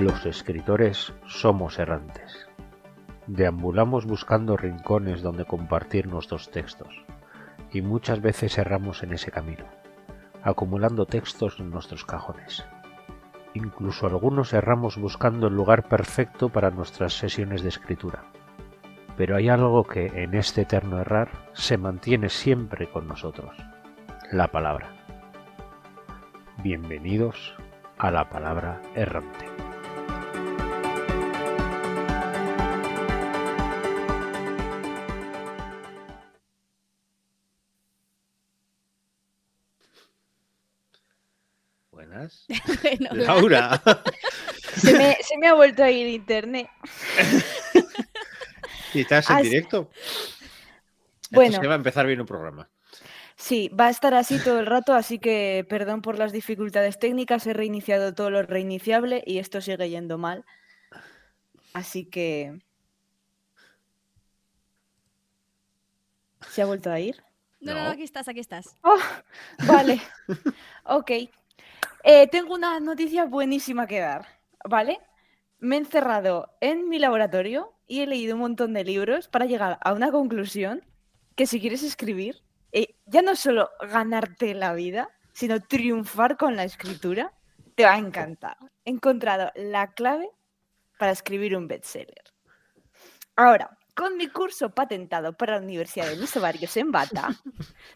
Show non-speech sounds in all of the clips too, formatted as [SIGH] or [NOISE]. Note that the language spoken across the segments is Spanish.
Los escritores somos errantes. Deambulamos buscando rincones donde compartir nuestros textos, y muchas veces erramos en ese camino, acumulando textos en nuestros cajones. Incluso algunos erramos buscando el lugar perfecto para nuestras sesiones de escritura. Pero hay algo que en este eterno errar se mantiene siempre con nosotros, la palabra. Bienvenidos a la palabra errante. [LAUGHS] Bueno, Laura. [LAUGHS] Se me, se me ha vuelto a ir internet. ¿Y estás en directo? Bueno. Esto se va a empezar bien un programa. Sí, va a estar así todo el rato, así que perdón por las dificultades técnicas. He reiniciado todo lo reiniciable y esto sigue yendo mal. Así que. ¿Se ha vuelto a ir? no, no, No. no, aquí estás, aquí estás. Oh, vale. [LAUGHS] ok. Eh, tengo una noticia buenísima que dar, ¿vale? Me he encerrado en mi laboratorio y he leído un montón de libros para llegar a una conclusión que si quieres escribir, eh, ya no solo ganarte la vida, sino triunfar con la escritura, te va a encantar. He encontrado la clave para escribir un bestseller. Ahora, con mi curso patentado para la Universidad de Mis Ovarios en Bata,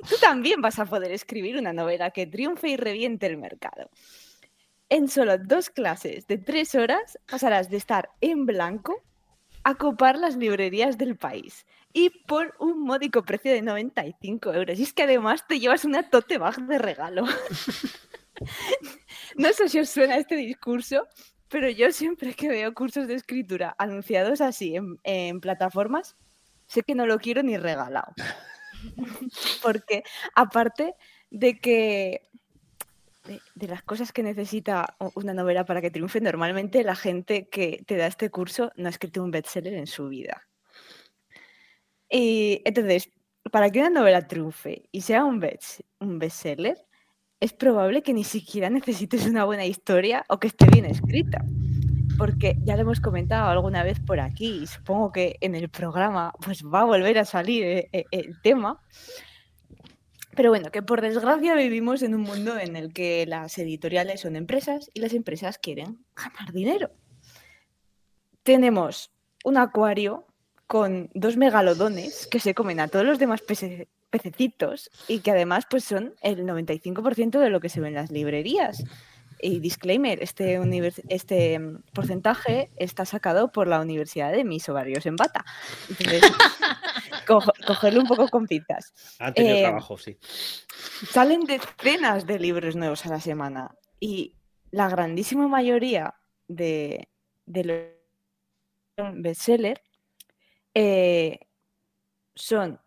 tú también vas a poder escribir una novela que triunfe y reviente el mercado. En solo dos clases de tres horas pasarás de estar en blanco a copar las librerías del país. Y por un módico precio de 95 euros. Y es que además te llevas una tote bag de regalo. [LAUGHS] no sé si os suena este discurso, pero yo siempre que veo cursos de escritura anunciados así en, en plataformas, sé que no lo quiero ni regalado. [LAUGHS] Porque aparte de que de, de las cosas que necesita una novela para que triunfe, normalmente la gente que te da este curso no ha escrito un bestseller en su vida. Y entonces, para que una novela triunfe y sea un, best, un bestseller, es probable que ni siquiera necesites una buena historia o que esté bien escrita. Porque ya lo hemos comentado alguna vez por aquí y supongo que en el programa pues va a volver a salir eh, eh, el tema. Pero bueno, que por desgracia vivimos en un mundo en el que las editoriales son empresas y las empresas quieren ganar dinero. Tenemos un acuario con dos megalodones que se comen a todos los demás pece- pececitos y que además pues son el 95% de lo que se ve en las librerías. Y disclaimer, este, este mm, porcentaje está sacado por la Universidad de Mis Ovarios en Bata. Entonces, [LAUGHS] cogerlo un poco con pinzas. Han tenido Eh, trabajo, sí. Salen decenas de libros nuevos a la semana y la grandísima mayoría de, de los bestseller eh, son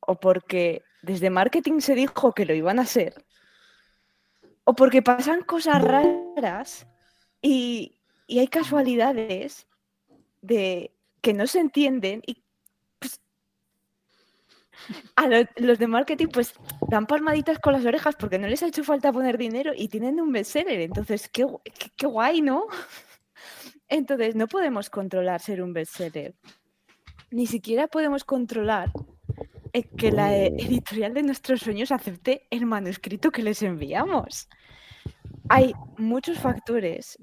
o porque desde marketing se dijo que lo iban a ser o porque pasan cosas raras y, y hay casualidades de que no se entienden y pues, a lo- los de marketing pues dan palmaditas con las orejas porque no les ha hecho falta poner dinero y tienen un bestseller. Entonces, qué, qué- qué guay, ¿no? [LAUGHS] Entonces, no podemos controlar ser un bestseller. Ni siquiera podemos controlar eh, que la e- editorial de nuestros sueños acepte el manuscrito que les enviamos. Hay muchos factores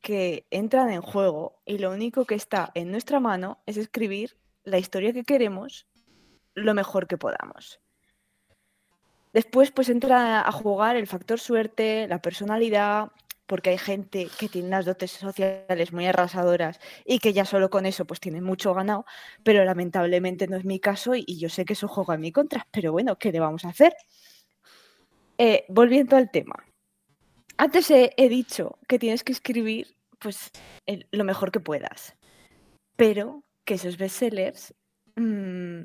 que entran en juego y lo único que está en nuestra mano es escribir la historia que queremos lo mejor que podamos. Después, pues entra a jugar el factor suerte, la personalidad, porque hay gente que tiene unas dotes sociales muy arrasadoras y que ya solo con eso pues tiene mucho ganado, pero lamentablemente no es mi caso y, yo sé que eso juega en mi contra, pero bueno, ¿qué le vamos a hacer? Eh, volviendo al tema. Antes he, dicho que tienes que escribir pues lo mejor que puedas, pero que esos bestsellers mm,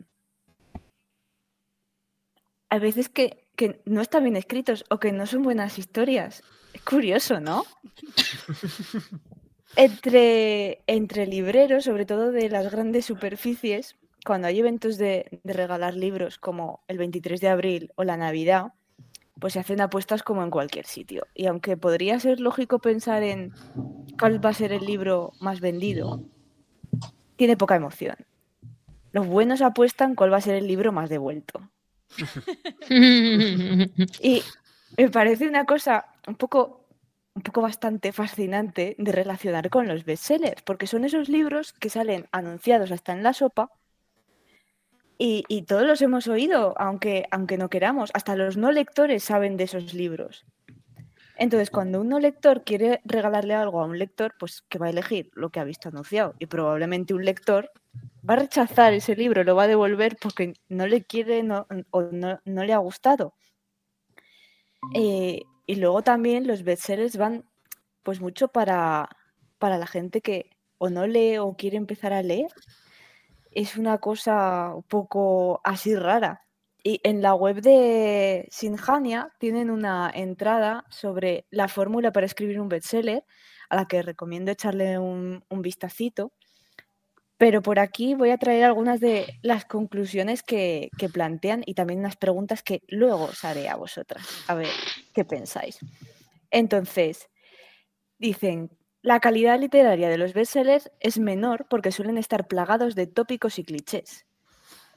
a veces que no están bien escritos o que no son buenas historias. Es curioso, ¿no? Entre, entre libreros, sobre todo de las grandes superficies, cuando hay eventos de, de regalar libros como el 23 de abril o la Navidad, pues se hacen apuestas como en cualquier sitio. Y aunque podría ser lógico pensar en cuál va a ser el libro más vendido, tiene poca emoción. Los buenos apuestan cuál va a ser el libro más devuelto. [LAUGHS] y me parece una cosa un poco, un poco bastante fascinante de relacionar con los bestsellers, porque son esos libros que salen anunciados hasta en la sopa y, todos los hemos oído, aunque, aunque no queramos. Hasta los no lectores saben de esos libros. Entonces, cuando un no lector quiere regalarle algo a un lector, pues que va a elegir lo que ha visto anunciado. Y probablemente un lector va a rechazar ese libro, lo va a devolver porque no le quiere o no, le ha gustado. Eh, y luego también los bestsellers van pues mucho para, para la gente que o no lee o quiere empezar a leer. Es una cosa un poco así rara. Y en la web de Sinjania tienen una entrada sobre la fórmula para escribir un bestseller, a la que recomiendo echarle un, un vistacito. Pero por aquí voy a traer algunas de las conclusiones que, plantean y también unas preguntas que luego os haré a vosotras. A ver qué pensáis. Entonces, dicen, la calidad literaria de los bestsellers es menor porque suelen estar plagados de tópicos y clichés.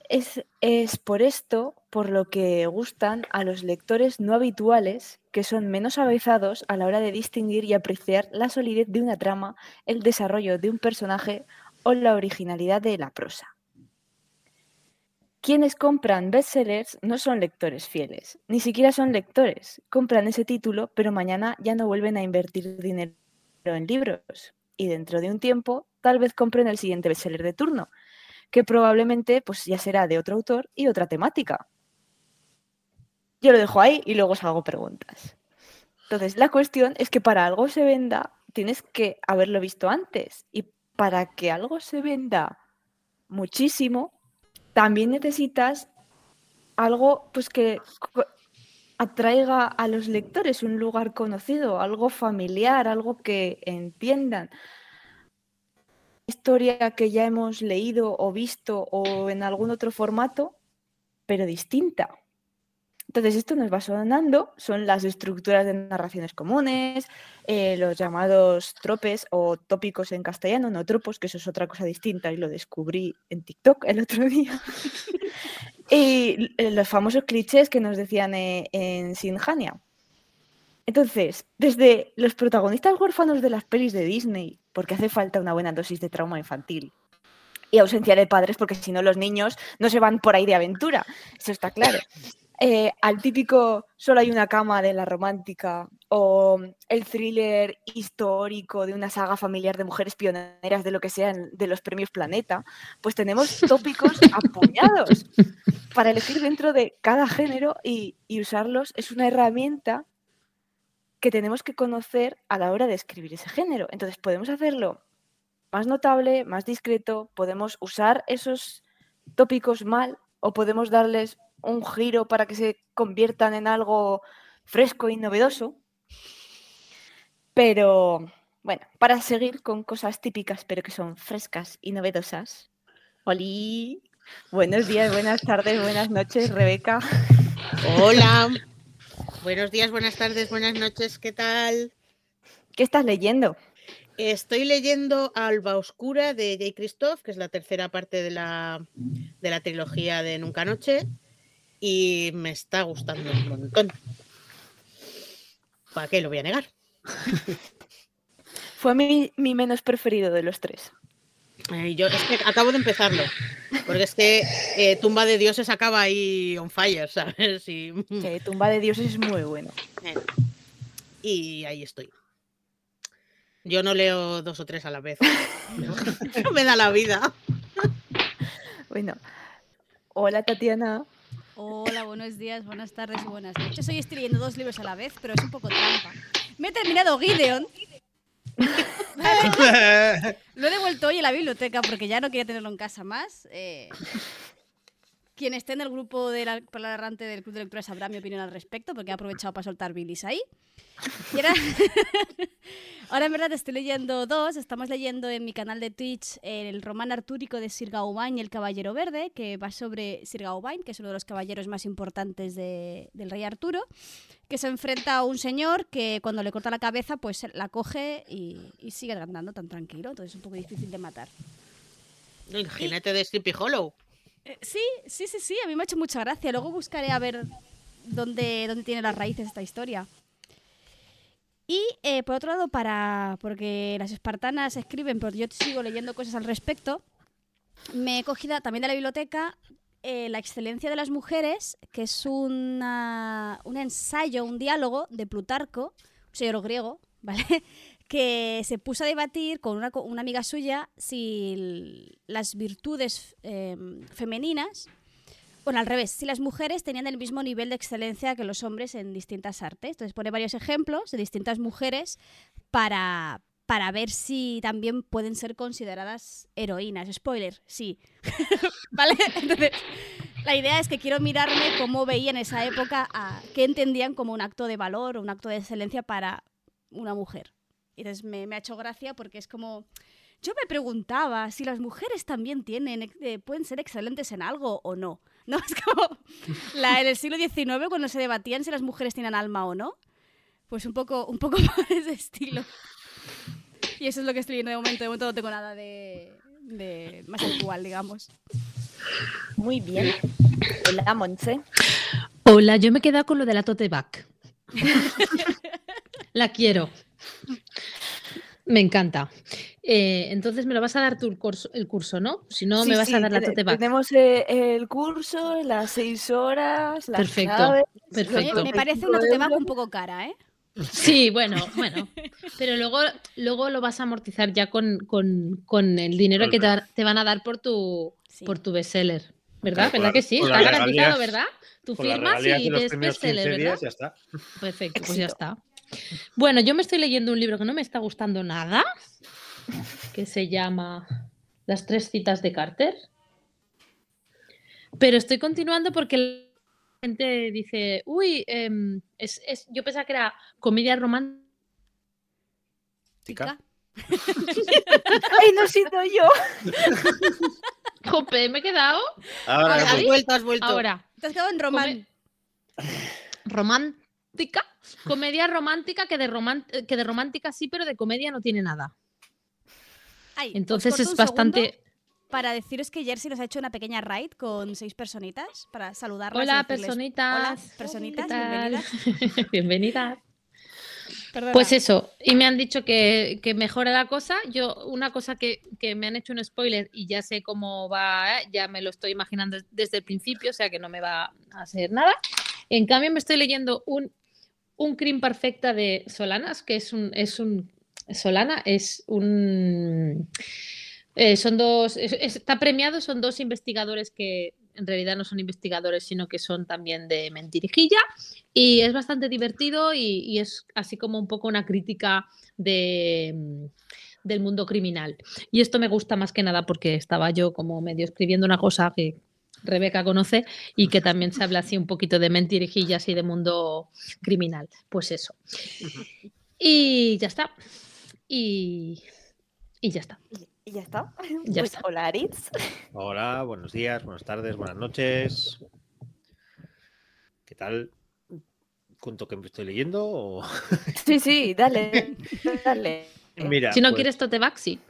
Es, es, por esto por lo que gustan a los lectores no habituales, que son menos avezados a la hora de distinguir y apreciar la solidez de una trama, el desarrollo de un personaje o la originalidad de la prosa. Quienes compran bestsellers no son lectores fieles, ni siquiera son lectores. Compran ese título, pero mañana ya no vuelven a invertir dinero en libros. Y dentro de un tiempo, tal vez compren el siguiente bestseller de turno, que probablemente pues ya será de otro autor y otra temática. Yo lo dejo ahí y luego os hago preguntas. Entonces, la cuestión es que para algo se venda, tienes que haberlo visto antes. Y para que algo se venda muchísimo, también necesitas algo pues que atraiga a los lectores, un lugar conocido, algo familiar, algo que entiendan historia que ya hemos leído o visto o en algún otro formato, pero distinta. Entonces, esto nos va sonando, son las estructuras de narraciones comunes, eh, los llamados tropes o tópicos en castellano, no tropos, que eso es otra cosa distinta y lo descubrí en TikTok el otro día. [LAUGHS] y los famosos clichés que nos decían eh, en Sinjania. Entonces, desde los protagonistas huérfanos de las pelis de Disney, porque hace falta una buena dosis de trauma infantil, y ausencia de padres, porque si no los niños no se van por ahí de aventura, eso está claro. Eh, al típico solo hay una cama de la romántica o el thriller histórico de una saga familiar de mujeres pioneras de lo que sean de los premios Planeta, pues tenemos [LAUGHS] tópicos apoyados para elegir dentro de cada género y usarlos es una herramienta que tenemos que conocer a la hora de escribir ese género. Entonces podemos hacerlo más notable, más discreto, podemos usar esos tópicos mal o podemos darles un giro para que se conviertan en algo fresco y novedoso. Pero bueno, para seguir con cosas típicas pero que son frescas y novedosas. Oli, buenos días, buenas tardes, buenas noches, Rebeca. Hola. [LAUGHS] Buenos días, buenas tardes, buenas noches, ¿qué tal? ¿Qué estás leyendo? Estoy leyendo Alba Oscura de J. Christoph, que es la tercera parte de la, de la trilogía de Nunca Noche, y me está gustando un montón. ¿Para qué lo voy a negar? [LAUGHS] Fue mi, mi menos preferido de los tres. yo es que acabo de empezarlo. Porque es que eh, Tumba de Dioses acaba ahí on fire, [LAUGHS] ¿sabes? Sí, Tumba de Dioses es muy bueno. Eh, y ahí estoy. Yo no leo dos o tres a la vez. no [LAUGHS] me da la vida. Bueno. Hola Tatiana. Hola, buenos días, buenas tardes y buenas noches. Hoy estoy leyendo dos libros a la vez, pero es un poco trampa. Me he terminado Gideon [LAUGHS] Lo he devuelto hoy en la biblioteca porque ya no quería tenerlo en casa más. Eh. Quien esté en el grupo de la palabra errante del Club de Lectura sabrá mi opinión al respecto, porque he aprovechado para soltar bilis ahí. Y ahora, [LAUGHS] en verdad estoy leyendo dos. Estamos leyendo en mi canal de Twitch el román artúrico de Sir Gawain y el Caballero Verde, que va sobre Sir Gawain, que es uno de los caballeros más importantes de- del rey Arturo, que se enfrenta a un señor que cuando le corta la cabeza, pues la coge y, y sigue andando tan tranquilo. Entonces es un poco difícil de matar. El jinete de Sleepy Hollow. Eh, sí, sí, sí, sí, a mí me ha hecho mucha gracia. Luego buscaré a ver dónde, dónde tiene las raíces esta historia. Y eh, por otro lado, para porque las espartanas escriben, pero yo sigo leyendo cosas al respecto, me he cogido también de la biblioteca eh, La excelencia de las mujeres, que es una- un ensayo, un diálogo de Plutarco, un señor griego, [LAUGHS] ¿vale? Que se puso a debatir con una, una amiga suya si las virtudes eh, femeninas, bueno, al revés, si las mujeres tenían el mismo nivel de excelencia que los hombres en distintas artes. Entonces pone varios ejemplos de distintas mujeres para, para ver si también pueden ser consideradas heroínas. Spoiler, sí. [LAUGHS] ¿Vale? Entonces, la idea es que quiero mirarme cómo veían en esa época, qué entendían como un acto de valor o un acto de excelencia para una mujer. Y entonces me, me ha hecho gracia porque es como... Yo me preguntaba si las mujeres también tienen, eh, pueden ser excelentes en algo o no. ¿No? [LAUGHS] Es como la, en el siglo XIX cuando se debatían si las mujeres tienen alma o no. Pues un poco, un poco [LAUGHS] por ese estilo. Y eso es lo que estoy viendo de momento. De momento no tengo nada de, de más actual, digamos. Muy bien. Hola, Monse. Hola, yo me he quedado con lo de la tote bag. [LAUGHS] la quiero. Me encanta. Eh, entonces me lo vas a dar tú el curso, el curso ¿no? Si no, Sí, me vas a dar la tote bag. Tenemos eh, el curso, las seis horas, las Perfecto, claves, perfecto. me parece 25 una tote bag un poco cara, ¿eh? Sí, bueno, bueno. Pero luego, luego lo vas a amortizar ya con, con- con el dinero que te, te van a dar por tu, Sí. por tu bestseller. ¿Verdad? Claro, ¿Verdad la- que sí? Está garantizado, regalías- ¿verdad? Tú firmas y 15 bestseller, ¿verdad? días ya está. Perfecto, pues ya está. Bueno, yo me estoy leyendo un libro que no me está gustando nada, que se llama Las tres citas de Carter. Pero estoy continuando porque la gente dice, uy, em, es, es- yo pensaba que era comedia romántica. Tica. [LAUGHS] ¡Ay, no he sido yo! [LAUGHS] Jope, me he quedado Ahora, Ahora, Has vuelto, has vuelto. ahora. Te has quedado en román. Romántica, comedia romántica que de, román- que de romántica sí, pero de comedia no tiene nada. Ay, Entonces es bastante... Para deciros que Jersey nos ha hecho una pequeña raid con seis personitas para saludarlas. Hola, decirles, personitas. Hola, personitas, bienvenidas. [LAUGHS] Bienvenidas. Perdona. Pues eso, y me han dicho que, que mejora la cosa. Yo, una cosa que, que me han hecho un spoiler y ya sé cómo va, ¿eh? ya me lo estoy imaginando desde el principio, o sea que no me va a hacer nada. En cambio, me estoy leyendo un, un Crim Perfecta de Solanas, que es un, es un Solana, es un eh, son dos, es- es- está premiado, son dos investigadores que en realidad no son investigadores, sino que son también de mentirijilla. Y es bastante divertido y, y es así como un poco una crítica de, del mundo criminal. Y esto me gusta más que nada porque estaba yo como medio escribiendo una cosa que Rebeca conoce y que también se habla así un poquito de mentirijillas y de mundo criminal. Pues eso. Y ya está. Y, y ya está. Y ya está. Ya Pues, está. Hola, Aritz. Hola, buenos días, buenas tardes, buenas noches. ¿Qué tal? ¿Cuento que me estoy leyendo? o- [LAUGHS] Sí, sí, dale. Dale. Mira, si no pues, quieres tote bag, sí.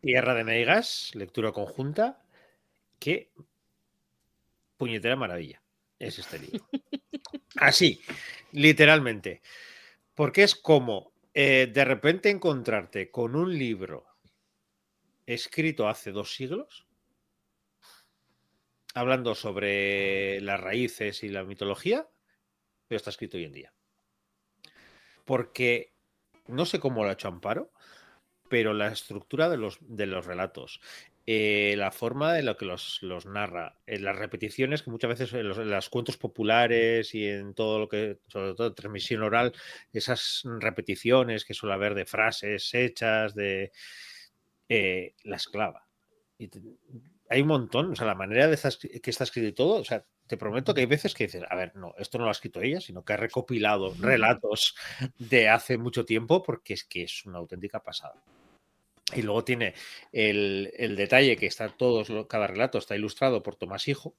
Tierra de Meigas, lectura conjunta. Qué puñetera maravilla es este libro. Así, literalmente. Porque es como eh, de repente encontrarte con un libro escrito hace dos siglos, hablando sobre las raíces y la mitología, pero está escrito hoy en día. Porque no sé cómo lo ha hecho Amparo, pero la estructura de los, de los relatos, eh, la forma de lo que los, los narra, eh, las repeticiones que muchas veces en los, en los cuentos populares y en todo lo que, sobre todo en transmisión oral, esas repeticiones que suele haber de frases hechas, de eh, la. Y te- hay un montón, o sea, la manera de que está escrito y todo, o sea, te prometo que hay veces que dices, a ver, no, esto no lo ha escrito ella, sino que ha recopilado [LAUGHS] relatos de hace mucho tiempo porque es que es una auténtica pasada. Y luego tiene el, el detalle que está todos, cada relato está ilustrado por Tomás Hijo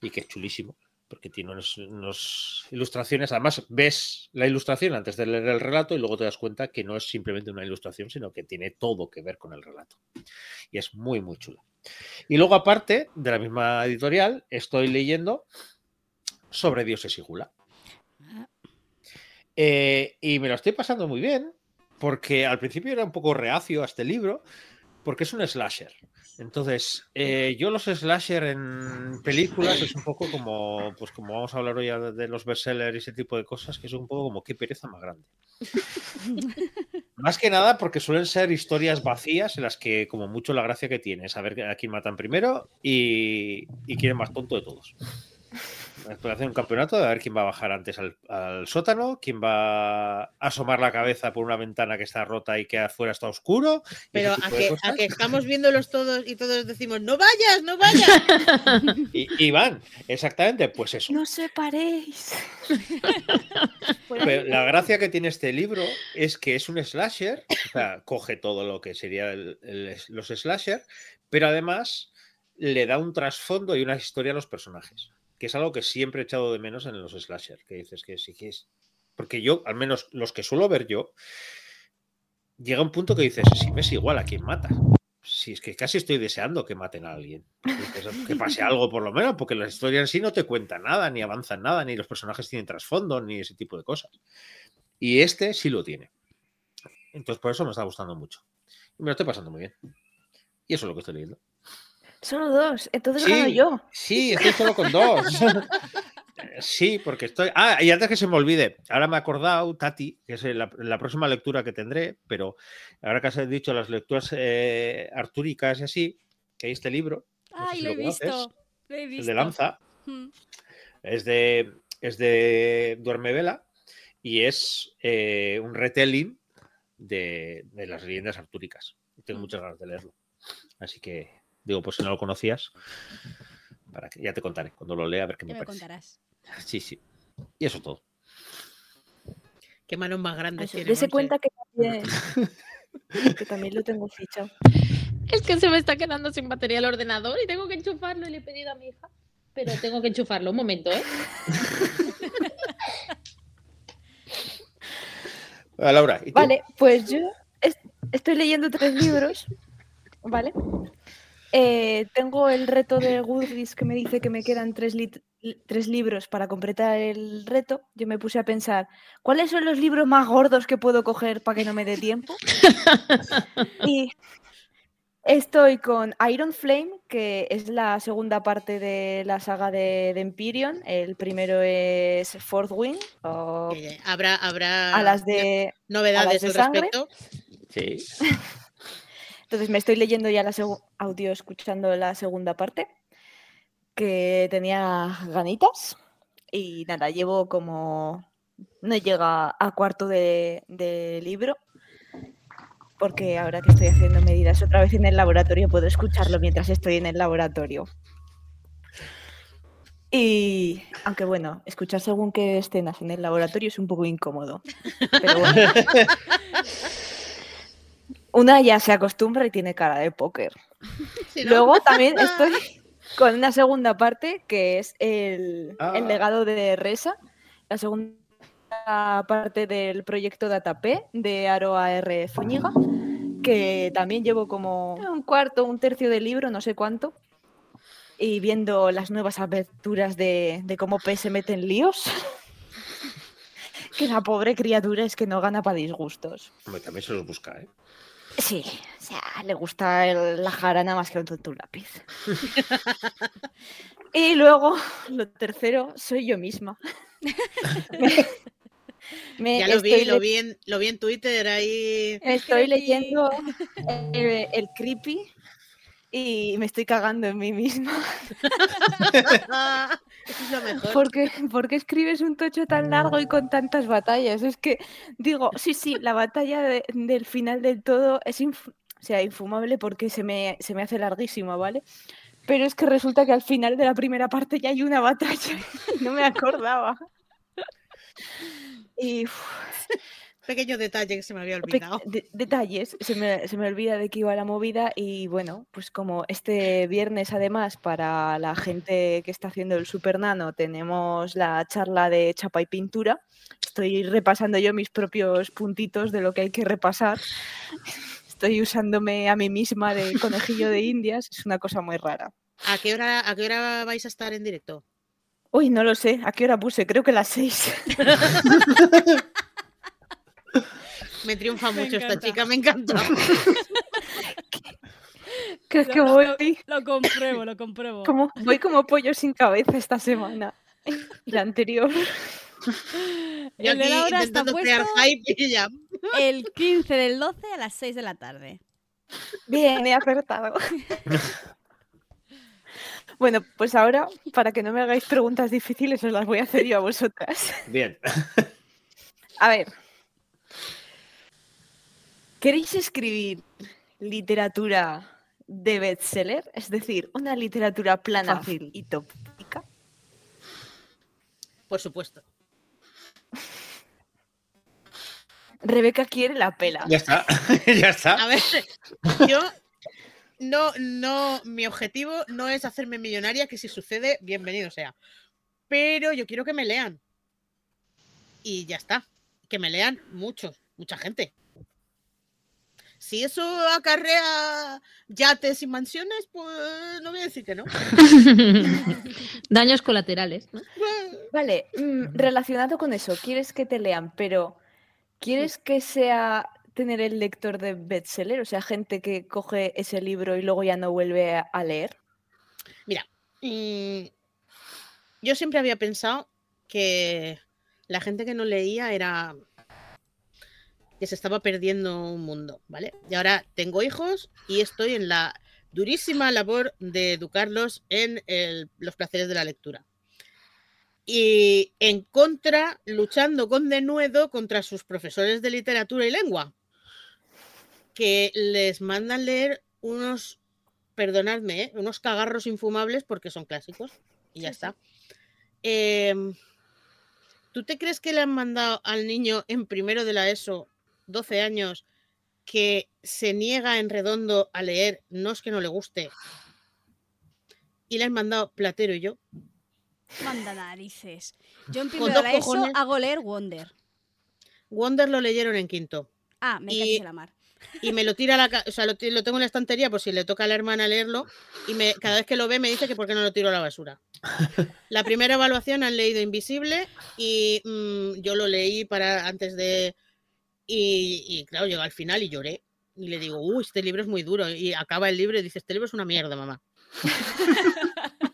y que es chulísimo, porque tiene unos, unos ilustraciones. Además, ves la ilustración antes de leer el relato y luego te das cuenta que no es simplemente una ilustración, sino que tiene todo que ver con el relato. Y es muy, muy chulo. Y luego, aparte de la misma editorial, estoy leyendo sobre dioses y gula. Eh, y me lo estoy pasando muy bien, porque al principio era un poco reacio a este libro, porque es un slasher. Entonces, eh, yo los slasher en películas es un poco como, pues como vamos a hablar hoy de los bestsellers y ese tipo de cosas, que es un poco como qué pereza más grande. [LAUGHS] Más que nada porque suelen ser historias vacías en las que como mucho la gracia que tiene es saber a quién matan primero y, y quién es más tonto de todos. Después hacer un campeonato de a ver quién va a bajar antes al, al sótano, quién va a asomar la cabeza por una ventana que está rota y que afuera está oscuro. Pero a que, cosas. a que estamos viéndolos todos y todos decimos, no vayas, no vayas. [LAUGHS] Y, y van, exactamente, pues eso. No separéis. [LAUGHS] Pero la gracia que tiene este libro es que es un slasher, o sea, coge todo lo que sería el- el- los slasher, pero además le da un trasfondo y una historia a los personajes, que es algo que siempre he echado de menos en los slasher, que dices que sí que es... Porque yo, al menos los que suelo ver yo, llega un punto que dices, si me es igual a quién mata. Si es que casi estoy deseando que maten a alguien. Dices, Que pase algo por lo menos, porque la historia en sí no te cuenta nada, ni avanza nada, ni los personajes tienen trasfondo, ni ese tipo de cosas. Y este sí lo tiene. Entonces por eso me está gustando mucho. Y me lo estoy pasando muy bien. Y eso es lo que estoy leyendo. Solo dos. Entonces Sí. gano yo. Sí, estoy solo con dos. [LAUGHS] Sí, porque estoy. Ah, y antes que se me olvide, ahora me he acordado, Tati, que es la, la próxima lectura que tendré, pero ahora que has dicho las lecturas eh, artúricas y así, que hay este libro, No Ay, si lo he visto. Lo he el de Lanza, Mm. es de, es de Duerme Vela y es eh, un retelling de, de las leyendas artúricas. Tengo Mm. muchas ganas de leerlo. Así que digo, pues si no lo conocías, para que ya te contaré cuando lo lea a ver qué Ya me me parece. contarás. [LAUGHS] Sí, sí. Y eso todo. Qué manos más grandes tiene. Dese cuenta que también, [LAUGHS] que también lo tengo fichado. Es que se me está quedando sin batería el ordenador y tengo que enchufarlo y le he pedido a mi hija. Pero tengo que enchufarlo. Un momento, ¿eh? [LAUGHS] Ah, Laura, ¿y tú? Vale, pues yo es- estoy leyendo tres libros, ¿vale? Eh, tengo el reto de Goodreads que me dice que me quedan tres, lit- li- tres libros para completar el reto. Yo me puse a pensar, ¿cuáles son los libros más gordos que puedo coger para que no me dé tiempo? [LAUGHS] y estoy con Iron Flame, que es la segunda parte de la saga de, de Empyrean. El primero es Fourth Wing, o Habrá, habrá a las de novedades de al sangre. respecto. Sí. [LAUGHS] Entonces me estoy leyendo ya la audio, escuchando la segunda parte, que tenía ganitas. Y nada, llevo como... No llega a cuarto de, de libro, porque ahora que estoy haciendo medidas otra vez en el laboratorio, puedo escucharlo mientras estoy en el laboratorio. Y aunque bueno, escuchar según qué escenas en el laboratorio es un poco incómodo. Pero bueno. [LAUGHS] Una ya se acostumbra y tiene cara de póker. [LAUGHS] No- Luego también [LAUGHS] estoy con una segunda parte que es el, Ah. el legado de Resa, la segunda parte del proyecto DataP de Aroa R. Zúñiga, que también llevo como un cuarto, un tercio del libro, no sé cuánto, y viendo las nuevas aventuras de, de cómo P se mete en líos. [LAUGHS] que la pobre criatura es que no gana para disgustos. Hombre, también se los busca, ¿eh? Sí, o sea, le gusta el- la jarana más que un tonto lápiz. [LAUGHS] y luego, lo tercero, soy yo misma. Me- [LAUGHS] me Ya lo vi, lo vi, en, lo vi en Twitter ahí. Estoy leyendo el, el creepy y me estoy cagando en mí misma. [LAUGHS] Es. ¿Por qué, escribes un tocho tan largo y con tantas batallas? Es que digo, sí, sí, la batalla de- del final del todo es sea, infumable porque se me, se me hace larguísima, ¿vale? Pero es que resulta que al final de la primera parte ya hay una batalla. [LAUGHS] No me acordaba. Y Pequeño detalle que se me había pe- olvidado. de- detalles, se me, se me olvida de qué iba la movida y bueno, pues como este viernes además para la gente que está haciendo el Super Nano tenemos la charla de chapa y pintura, estoy repasando yo mis propios puntitos de lo que hay que repasar. [LAUGHS] Estoy usándome a mí misma de conejillo de [LAUGHS] indias, es una cosa muy rara. ¿A qué hora, a qué hora vais a estar en directo? Uy, no lo sé, ¿a qué hora puse? Creo que las seis. [LAUGHS] Me triunfa [LAUGHS] Me mucho esta chica, me encanta. [LAUGHS] Creo que Lo- lo- voy Lo compruebo, lo compruebo. como, voy como pollo sin cabeza esta semana. Y [LAUGHS] la anterior. Yo El aquí Laura está intentando crear puesto hype y ya. el 15 del 12 a las 6 de la tarde. Bien, he acertado. Bueno, pues ahora, para que no me hagáis preguntas difíciles, os las voy a hacer yo a vosotras. Bien. A ver. ¿Queréis escribir literatura de bestseller? Es decir, una literatura plana Fácil. y tópica. Por supuesto. Rebeca quiere la pela. Ya está. [LAUGHS] ya A está. ver, yo no, no, mi objetivo no es hacerme millonaria, que si sucede, bienvenido sea. Pero yo quiero que me lean. Y ya está. Que me lean muchos, mucha gente. Si eso acarrea yates y mansiones, pues no voy a decir que no. [LAUGHS] Daños colaterales. ¿no? Vale, mm, relacionado con eso, quieres que te lean, pero ¿quieres que sea tener el lector de bestseller? O sea, gente que coge ese libro y luego ya no vuelve a, leer. Mm, yo siempre había pensado que la gente que no leía era que se estaba perdiendo un mundo, ¿vale? Y ahora tengo hijos y estoy en la durísima labor de educarlos en el- los placeres de la lectura. Y en contra, luchando con denuedo contra sus profesores de literatura y lengua, que les mandan leer unos, perdonadme, ¿eh? unos cagarros infumables porque son clásicos. Y ya está. Em, ¿Tú te crees que le han mandado al niño en primero de la ESO, 12 años, que se niega en redondo a leer, no es que no le guste, y le han mandado Platero y yo? Manda narices. Yo en primero la ESO hago leer Wonder. Wonder lo leyeron en quinto. Ah, me Y- la mar. y me lo tira a la o sea, lo tengo en la estantería por si le toca a la hermana leerlo y me, cada vez que lo ve me dice que por qué no lo tiro a la basura. [LAUGHS] La primera evaluación han leído Invisible y mm, yo lo leí para antes de y, y, claro, llegó al final y lloré y le digo, uy, este libro es muy duro y acaba el libro y dice, este libro es una mierda, mamá. [LAUGHS]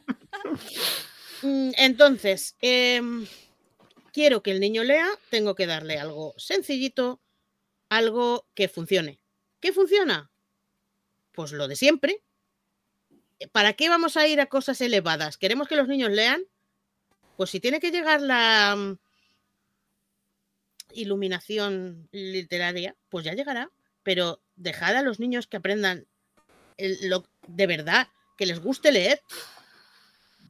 Mm, Entonces, em, quiero que el niño lea, tengo que darle algo sencillito, algo que funcione. ¿Qué funciona? Pues lo de siempre. ¿Para qué vamos a ir a cosas elevadas? ¿Queremos que los niños lean? Pues si tiene que llegar la mm, iluminación literaria, pues ya llegará. Pero dejad a los niños que aprendan lo, de verdad, que les guste leer.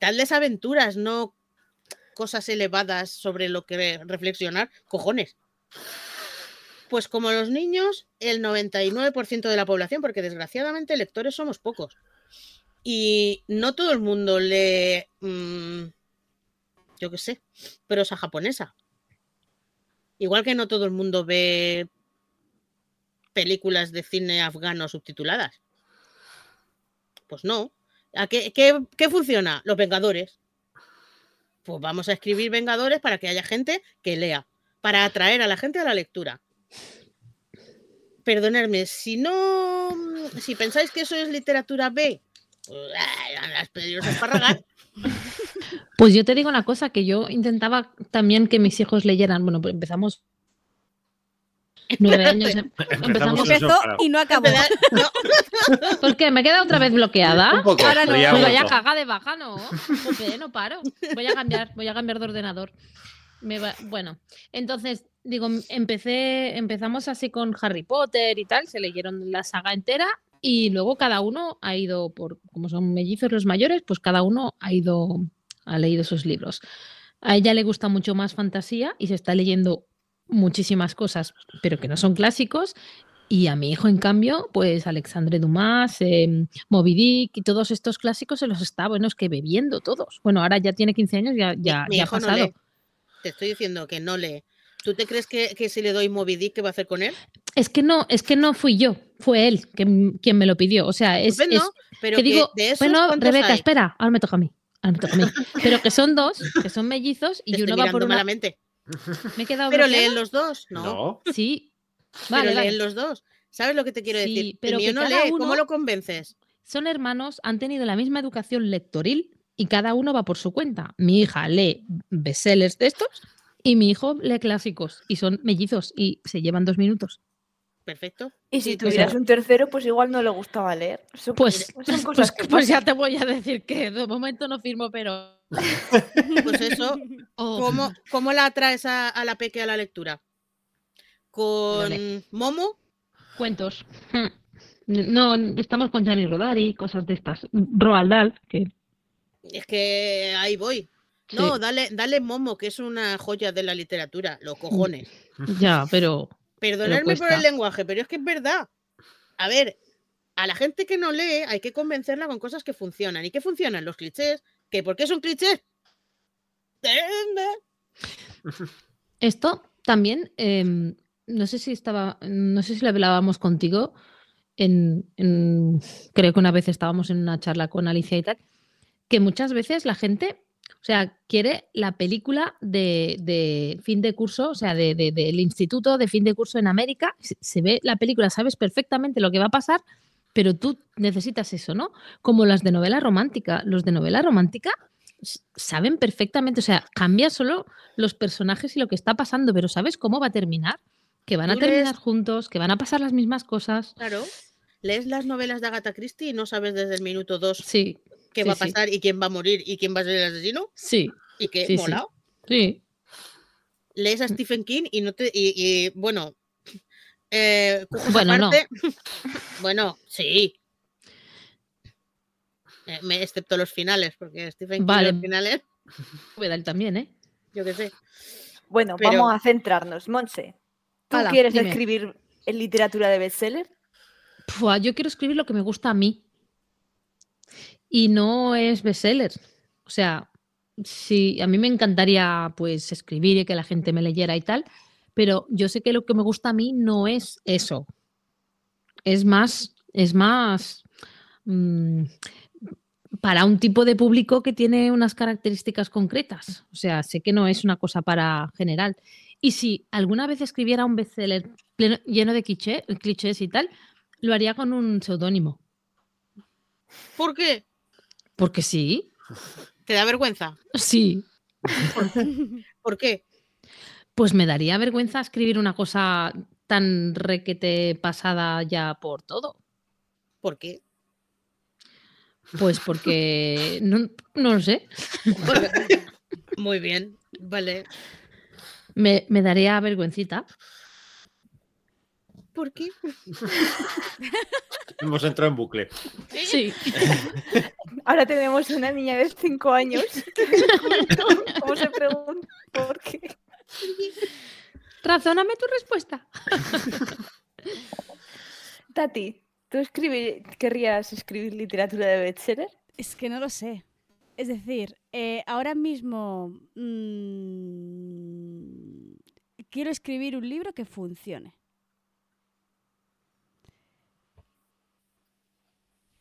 Dadles aventuras, no cosas elevadas sobre lo que reflexionar. Cojones. Pues como los niños, el 99% de la población, porque desgraciadamente lectores somos pocos. Y no todo el mundo lee, mm, yo qué sé, prosa japonesa. Igual que no todo el mundo ve películas de cine afgano subtituladas. Pues no. ¿A qué, funciona? Los Vengadores. Pues vamos a escribir Vengadores para que haya gente que lea, para atraer a la gente a la lectura. Perdonadme, si no, si pensáis que eso es literatura B, pues, las pedidos espárragas. Pues yo te digo una cosa, que yo intentaba también que mis hijos leyeran. Bueno, pues empezamos nueve años. em- Empezamos. eso, Empezó y no acabó. No, [LAUGHS] ¿Por qué? ¿Me he quedado otra vez bloqueada? Un poco. Ahora no. vaya vuelto. caga de baja, ¿no? No paro. Voy a cambiar, voy a cambiar de ordenador. Me va- Bueno, entonces, digo, empecé, empezamos así con Harry Potter y tal, se leyeron la saga entera y luego cada uno ha ido, por como son mellizos los mayores, pues cada uno ha ido, ha leído sus libros. A ella le gusta mucho más fantasía y se está leyendo muchísimas cosas, pero que no son clásicos. Y a mi hijo, en cambio, pues Alexandre Dumas, eh, Moby Dick y todos estos clásicos se los está, bueno, es que bebiendo todos. Bueno, ahora ya tiene 15 años, ya, ya, Mi ya ha no pasado. lee. Te estoy diciendo que no lee. ¿Tú te crees que, que si le doy Moby Dick, qué va a hacer con él? Es que no, es que no fui yo, fue él que- quien me lo pidió. O sea, es, es- pero que que digo, de esos, bueno, ¿cuántos Rebeca, hay? espera, ahora me toca a mí. Ahora me toca a mí. [LAUGHS] Pero que son dos, que son mellizos y Te uno va por una. malamente. Me he quedado Pero bloqueada? leen los dos, ¿no? No. Sí. pero Vale, vale. leen los dos. ¿Sabes lo que te quiero Sí, decir? pero que no cada lee. ¿Cómo uno- lo convences? Son hermanos, han tenido la misma educación lectoril y cada uno va por su cuenta. Mi hija lee bestsellers de estos y mi hijo lee clásicos y son mellizos y se llevan dos minutos. Perfecto. Y si tuvieras sea- un tercero, pues igual no le gustaba leer. Son, Pues, son pues, cosas que pues ya te voy a decir que de momento no firmo, pero. [LAUGHS] Pues eso, [LAUGHS] Oh, ¿cómo, cómo la atraes a, a la peque a la lectura? ¿Con Dale. Momo? Cuentos. Hmm. No, estamos con Gianni Rodari, cosas de estas. Roald Dahl, que Es que ahí voy. No, dale, dale Momo, que es una joya de la literatura, los cojones. sí, ya, pero Perdonadme por el lenguaje, pero es que es verdad. A ver, a la gente que no lee hay que convencerla con cosas que funcionan. ¿Y qué funcionan? Los clichés. ¿Que ¿Por qué son clichés? esto también, em, no sé si estaba, no sé si lo hablábamos contigo, en, en- creo que una vez estábamos en una charla con Alicia y tal, que muchas veces la gente, o sea, quiere la película de, de fin de curso, o sea, de- de- del instituto de fin de curso en América, se, se ve la película, sabes perfectamente lo que va a pasar, pero tú necesitas eso, ¿no? Como las de novela romántica. Los de novela romántica saben perfectamente, o sea, cambia solo los personajes y lo que está pasando, pero ¿sabes cómo va a terminar? Que van a terminar juntos, que van a pasar las mismas cosas. Claro. Lees las novelas de Agatha Christie y no sabes desde el minuto dos Sí, qué sí, va a sí. pasar y quién va a morir y quién va a ser el asesino. sí, Y qué Sí, sí. mola. sí. Lees a Stephen King y no te. Y, y, bueno. eh, Bueno, no. [LAUGHS] bueno, sí. Eh, me- excepto los finales, porque Stephen King Vale. los finales, [LAUGHS] Vedal también, ¿eh? yo qué sé. Bueno, Pero- vamos a centrarnos. Monse, ¿tú quieres dime. escribir en literatura de bestseller? Pua, yo quiero escribir lo que me gusta a mí. Y no es bestseller. O sea, sí, a mí me encantaría pues escribir y que la gente me leyera y tal, pero yo sé que lo que me gusta a mí no es eso. Es más, es más mm, para un tipo de público que tiene unas características concretas. O sea, sé que no es una cosa para general. Y si alguna vez escribiera un bestseller lleno de cliché- clichés y tal, lo haría con un seudónimo. ¿Por qué? Porque sí, ¿Te da vergüenza? sí. ¿Por qué? Pues me daría vergüenza escribir una cosa tan requete pasada ya por todo. ¿Por qué? Pues porque no, no lo sé. Muy bien, vale. Me, me daría vergüencita. ¿Por qué? [LAUGHS] Hemos entrado en bucle. Sí. [LAUGHS] Ahora tenemos una niña de 5 años [LAUGHS] cómo se pregunta por qué. Razóname tu respuesta. Tati, ¿tú escribir, querrías escribir literatura de bestseller? Es que no lo sé. Es decir, eh, ahora mismo mm, quiero escribir un libro que funcione.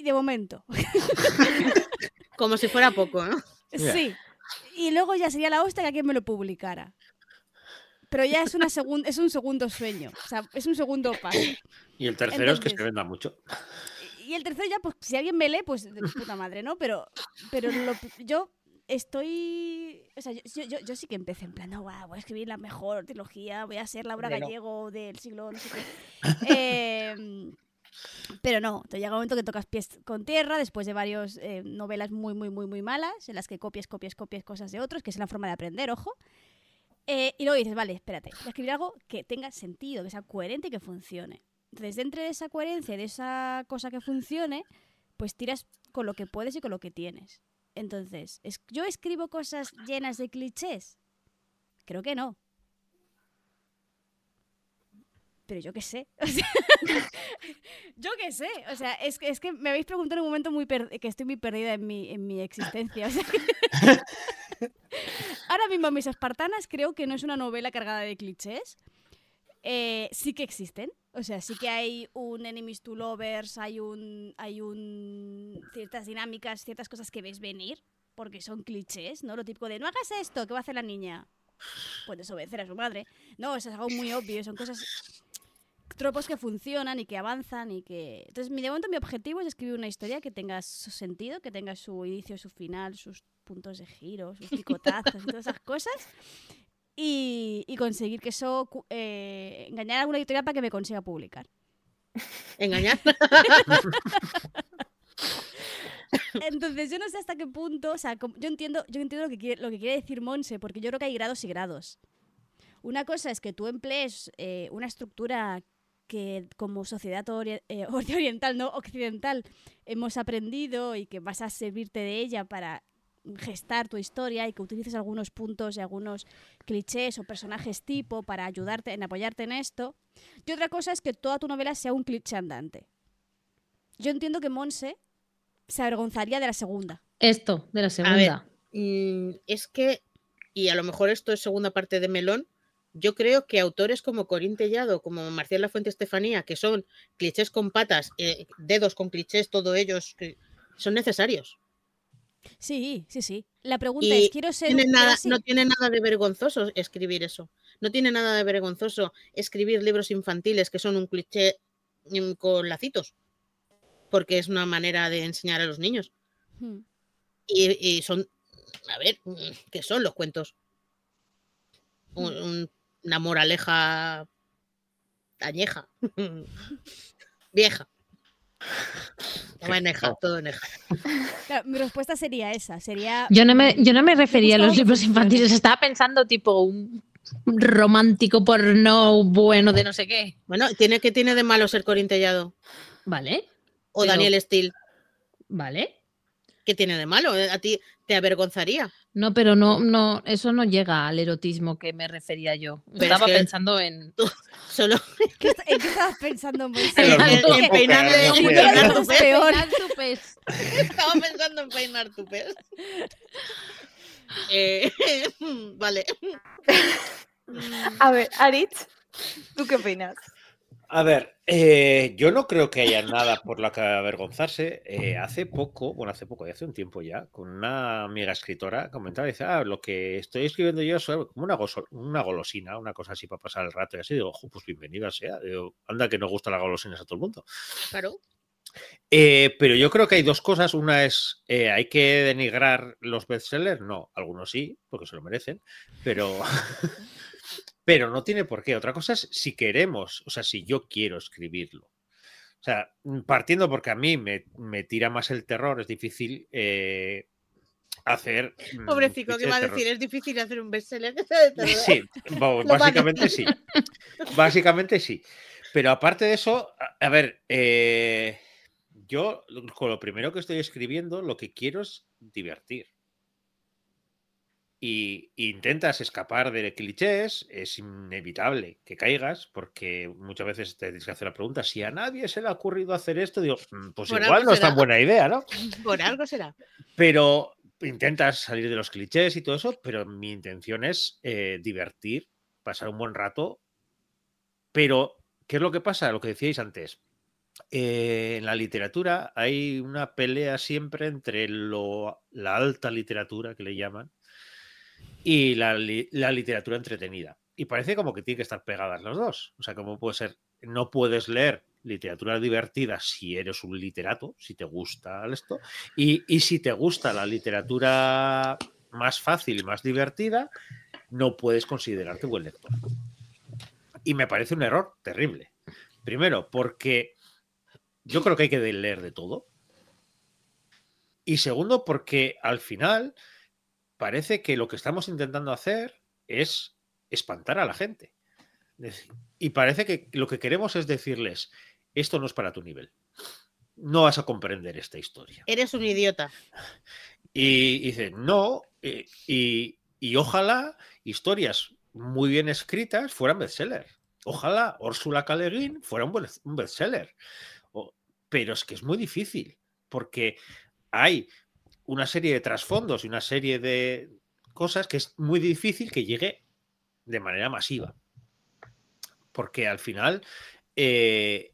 De momento, [LAUGHS] Como si fuera poco, ¿no? Sí. Y luego ya sería la hostia que alguien me lo publicara. Pero ya es, una segun- es un segundo sueño. O sea, es un segundo paso. [CLEARS THROAT] Y el tercero es que se venda mucho. Y el tercero ya, pues si alguien me lee, pues de puta madre, ¿no? Pero, pero lo- yo estoy... O sea, yo, yo- yo- sí que empecé en plan, no, guau, voy a escribir la mejor trilogía, voy a ser Laura. Gallego del siglo no sé qué. [LAUGHS] Em, pero no, te llega un momento que tocas pies con tierra después de varias novelas muy, muy, muy, muy malas, en las que copias, copias, copias cosas de otros, que es la forma de aprender, ojo. Eh, y luego dices, vale, espérate, voy a escribir algo que tenga sentido, que sea coherente y que funcione. Entonces, dentro de esa coherencia, de esa cosa que funcione, pues tiras con lo que puedes y con lo que tienes. Entonces, ¿es- ¿yo escribo cosas llenas de clichés? Creo que no. Pero yo qué sé. [LAUGHS] Yo qué sé. O sea, es que, es que me habéis preguntado en un momento muy que estoy muy perdida en mi, en mi existencia. [LAUGHS] Ahora mismo Mis Espartanas creo que no es una novela cargada de clichés. Eh, sí que existen. O sea, sí que hay un enemies to lovers, hay un. hay un. ciertas dinámicas, ciertas cosas que ves venir. Porque son clichés, ¿no? Lo típico de no hagas esto, ¿qué va a hacer la niña? Pues desobedecer a su madre. No, eso es algo muy obvio, son cosas. Tropos que funcionan y que avanzan y que. Entonces, mi, de momento mi objetivo es escribir una historia que tenga su sentido, que tenga su inicio, su final, sus puntos de giro, sus picotazos y todas esas cosas. Y, y conseguir que eso. eh, engañar a alguna editorial para que me consiga publicar. Engañar. [LAUGHS] Entonces, yo no sé hasta qué punto, o sea, yo entiendo, yo entiendo lo que quiere, lo que quiere decir Monse, porque yo creo que hay grados y grados. Una cosa es que tú emplees eh, una estructura que como sociedad ori- eh, [LAUGHS] oriental, no occidental, hemos aprendido y que vas a servirte de ella para gestar tu historia y que utilices algunos puntos y algunos clichés o personajes tipo para ayudarte en apoyarte en esto. Y otra cosa es que toda tu novela sea un cliché andante. Yo entiendo que Monse se avergonzaría de la segunda. Esto, de la ver, segunda. Mm, es que, y a lo mejor esto es segunda parte de Melón, yo creo que autores como Corín Tellado, como Marcial Lafuente Estefanía, que son clichés con patas, eh, dedos con clichés, todos ellos, que son necesarios. Sí, sí, sí. La pregunta Y es, quiero ser... Tiene nada, no tiene nada de vergonzoso escribir eso. No tiene nada de vergonzoso escribir libros infantiles que son un cliché mm, con lacitos, porque es una manera de enseñar a los niños. Hmm. Y, y son, a ver, mm, ¿qué son los cuentos? Un- un- una moraleja añeja, vieja. Todo. Claro, mi respuesta sería esa, sería... Yo no me, yo no me refería a los que libros infantiles, estaba pensando tipo un romántico porno bueno de no sé qué. Bueno, ¿tiene, ¿qué tiene de malo ser corintellado? Vale, O Pero- Daniel Steele, vale. ¿Qué tiene de malo? ¿A ti te avergonzaría? No, pero no, no, eso no llega al erotismo que me refería yo. Pero Estaba es que- pensando en. [LAUGHS] Solo ¿Qué, est- ¿En qué estabas pensando, [LAUGHS] Moisés? En en- no tu pez. Peinar tu pez. Estaba pensando en peinar tu pez. Eh, [LAUGHS] vale. A ver, Aritz, ¿tú qué opinas? A ver, eh, yo no creo que haya nada por lo que avergonzarse. Eh, hace poco, bueno, hace poco, hace un tiempo ya, con una amiga escritora comentaba, dice, ah, lo que estoy escribiendo yo es como una, golosina, una cosa así para pasar el rato y así. Digo, "Jo, pues bienvenida sea. Digo, anda que no gustan las golosinas a todo el mundo. Claro. Eh, pero yo creo que hay dos cosas. Una es, eh, ¿hay que denigrar los bestsellers? No, algunos sí, porque se lo merecen, pero, [LAUGHS] pero no tiene por qué. Otra cosa es si queremos, o sea, si yo quiero escribirlo. O sea, mm, partiendo porque a mí me, me tira más el terror, es difícil eh, hacer... mm, Pobrecito, ¿qué va a decir? Es difícil hacer un bestseller [LAUGHS] que sea de terror. Sí, [LAUGHS] básicamente sí. Básicamente sí. Pero aparte de eso, a, a ver, eh, yo con lo primero que estoy escribiendo, lo que quiero es divertir. Y, intentas escapar de clichés, es inevitable que caigas, porque muchas veces te tienes que hacer la pregunta, si a nadie se le ha ocurrido hacer esto, digo, "Mm, pues Por igual no es tan será". buena idea, ¿no? [LAUGHS] Por algo será. Pero intentas salir de los clichés y todo eso, pero mi intención es eh, divertir, pasar un buen rato. Pero, ¿qué es lo que pasa? Lo que decíais antes. Eh, en la literatura hay una pelea siempre entre lo- la alta literatura, que le llaman, y la, la literatura entretenida. Y parece como que tiene que estar pegadas las dos. O sea, como puede ser, no puedes leer literatura divertida si eres un literato, si te gusta esto, y, y si te gusta la literatura más fácil y más divertida, no puedes considerarte buen lector. Y me parece un error terrible. Primero, porque yo creo que hay que leer de todo. Y segundo, porque al final parece que lo que estamos intentando hacer es espantar a la gente. Y parece que lo que queremos es decirles, esto no es para tu nivel. No vas a comprender esta historia. Eres un idiota. Y, [LAUGHS] y dice, no, eh, y, y ojalá historias muy bien escritas fueran bestseller. Ojalá Úrsula K. Fuera un bestseller. Pero es que es muy difícil, porque hay una serie de trasfondos y una serie de cosas que es muy difícil que llegue de manera masiva. Porque al final, eh,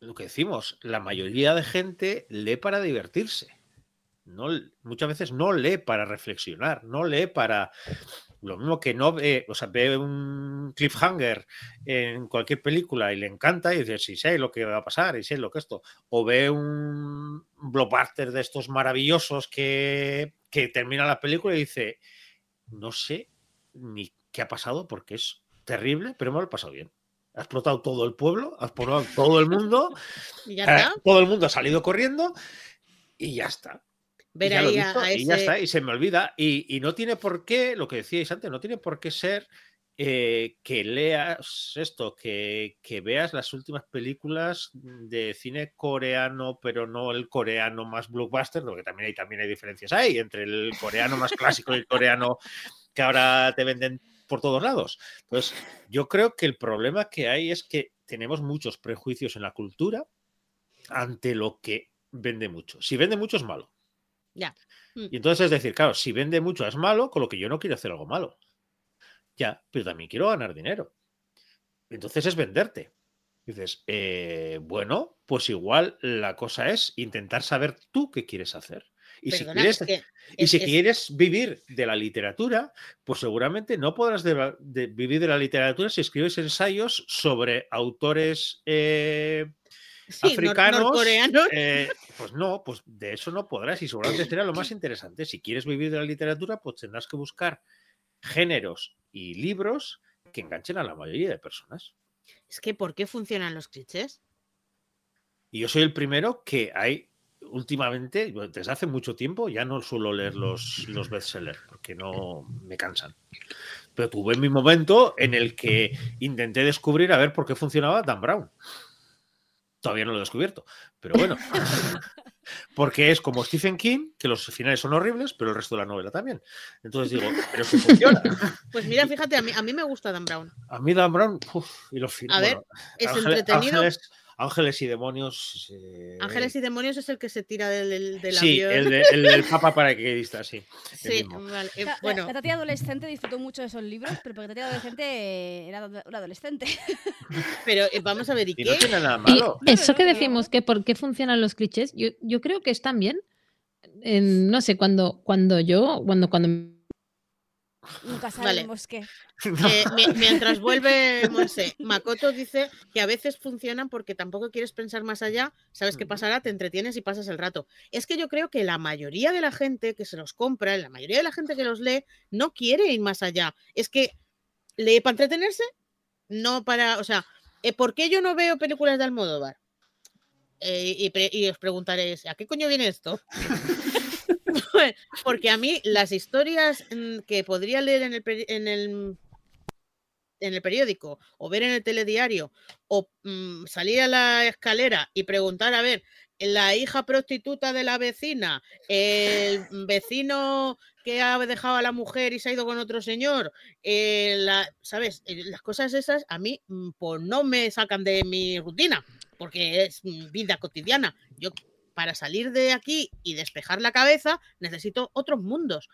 lo que decimos, la mayoría de gente lee para divertirse. No, muchas veces no lee para reflexionar, no lee para. Lo mismo que no ve, o sea, ve un cliffhanger en cualquier película y le encanta y dice, sí sé lo que va a pasar y sé lo que esto. O ve un blockbuster de estos maravillosos que, que termina la película y dice, no sé ni qué ha pasado porque es terrible, pero me lo he pasado bien. Ha explotado todo el pueblo, ha explotado todo el mundo, [LAUGHS] Y ya eh, todo el mundo ha salido corriendo y ya está. Y Ver ya lo he ahí a, visto a y ya está, y se me olvida. Y, y no tiene por qué, lo que decíais antes, no tiene por qué ser eh, que leas esto, que, que veas las últimas películas de cine coreano, pero no el coreano más blockbuster, porque también hay, también hay diferencias ahí entre el coreano más clásico y el coreano que ahora te venden por todos lados. Entonces, yo creo que el problema que hay es que tenemos muchos prejuicios en la cultura ante lo que vende mucho. Si vende mucho es malo. Ya. Mm. Y entonces es decir, claro, si vende mucho es malo, con lo que yo no quiero hacer algo malo. Ya, pero también quiero ganar dinero. Entonces es venderte. Dices, eh, bueno, pues igual la cosa es intentar saber tú qué quieres hacer. Y si quieres es que y es- si es- quieres vivir de la literatura, pues seguramente no podrás de la- de vivir de la literatura si escribes ensayos sobre autores eh, sí, africanos. norcoreanos. eh, pues no, pues de eso no podrás y seguramente será lo más [CLEARS THROAT] interesante. Si quieres vivir de la literatura, pues tendrás que buscar géneros y libros que enganchen a la mayoría de personas. Es que, ¿por qué funcionan los clichés? Y yo soy el primero que hay últimamente, desde hace mucho tiempo, ya no suelo leer los, los bestsellers porque no me cansan. Pero tuve mi momento en el que intenté descubrir a ver por qué funcionaba Dan Brown. Todavía no lo he descubierto, pero bueno. [LAUGHS] Porque es como Stephen King, que los finales son horribles, pero el resto de la novela también. Entonces digo, pero si funciona. Pues mira, fíjate, a mí, a mí me gusta Dan Brown. A mí Dan Brown, uf, y los A finales. ver, Es entretenido. Ángeles, Ángeles y demonios. eh, Ángeles y demonios es el que se tira del, del, del sí, avión. el, de- el del Papa paracaidista, sí. [LAUGHS] Sí, vale. eh, La, bueno, la, la tía adolescente disfrutó mucho de esos libros, pero porque la tía adolescente eh, era un adolescente. [LAUGHS] pero eh, vamos a ver, ¿y Y no qué? tiene nada Y malo. eso que decimos que por qué funcionan los clichés, yo, yo creo que están bien. En- no sé, cuando, cuando yo, cuando, cuando Nunca [LAUGHS] Vale. sabemos qué. [LAUGHS] Eh, mi- mientras vuelve Monse, Makoto dice que a veces funcionan porque tampoco quieres pensar más allá, sabes qué pasará, te entretienes y pasas el rato. Es que yo creo que la mayoría de la gente que se los compra, la mayoría de la gente que los lee, no quiere ir más allá. Es que lee para entretenerse, no para, o sea, eh, ¿por qué yo no veo películas de Almodóvar? Eh, y, y os preguntaréis, ¿a qué coño viene esto? [LAUGHS] [LAUGHS] Porque a mí las historias mm, que podría leer en el, en el en el periódico o ver en el telediario o mm, salir a la escalera y preguntar, a ver, la hija prostituta de la vecina, el vecino que ha dejado a la mujer y se ha ido con otro señor, eh, la- ¿sabes? Eh, Las cosas esas a mí mm, pues no me sacan de mi rutina porque es vida cotidiana. Yo para salir de aquí y despejar la cabeza necesito otros mundos.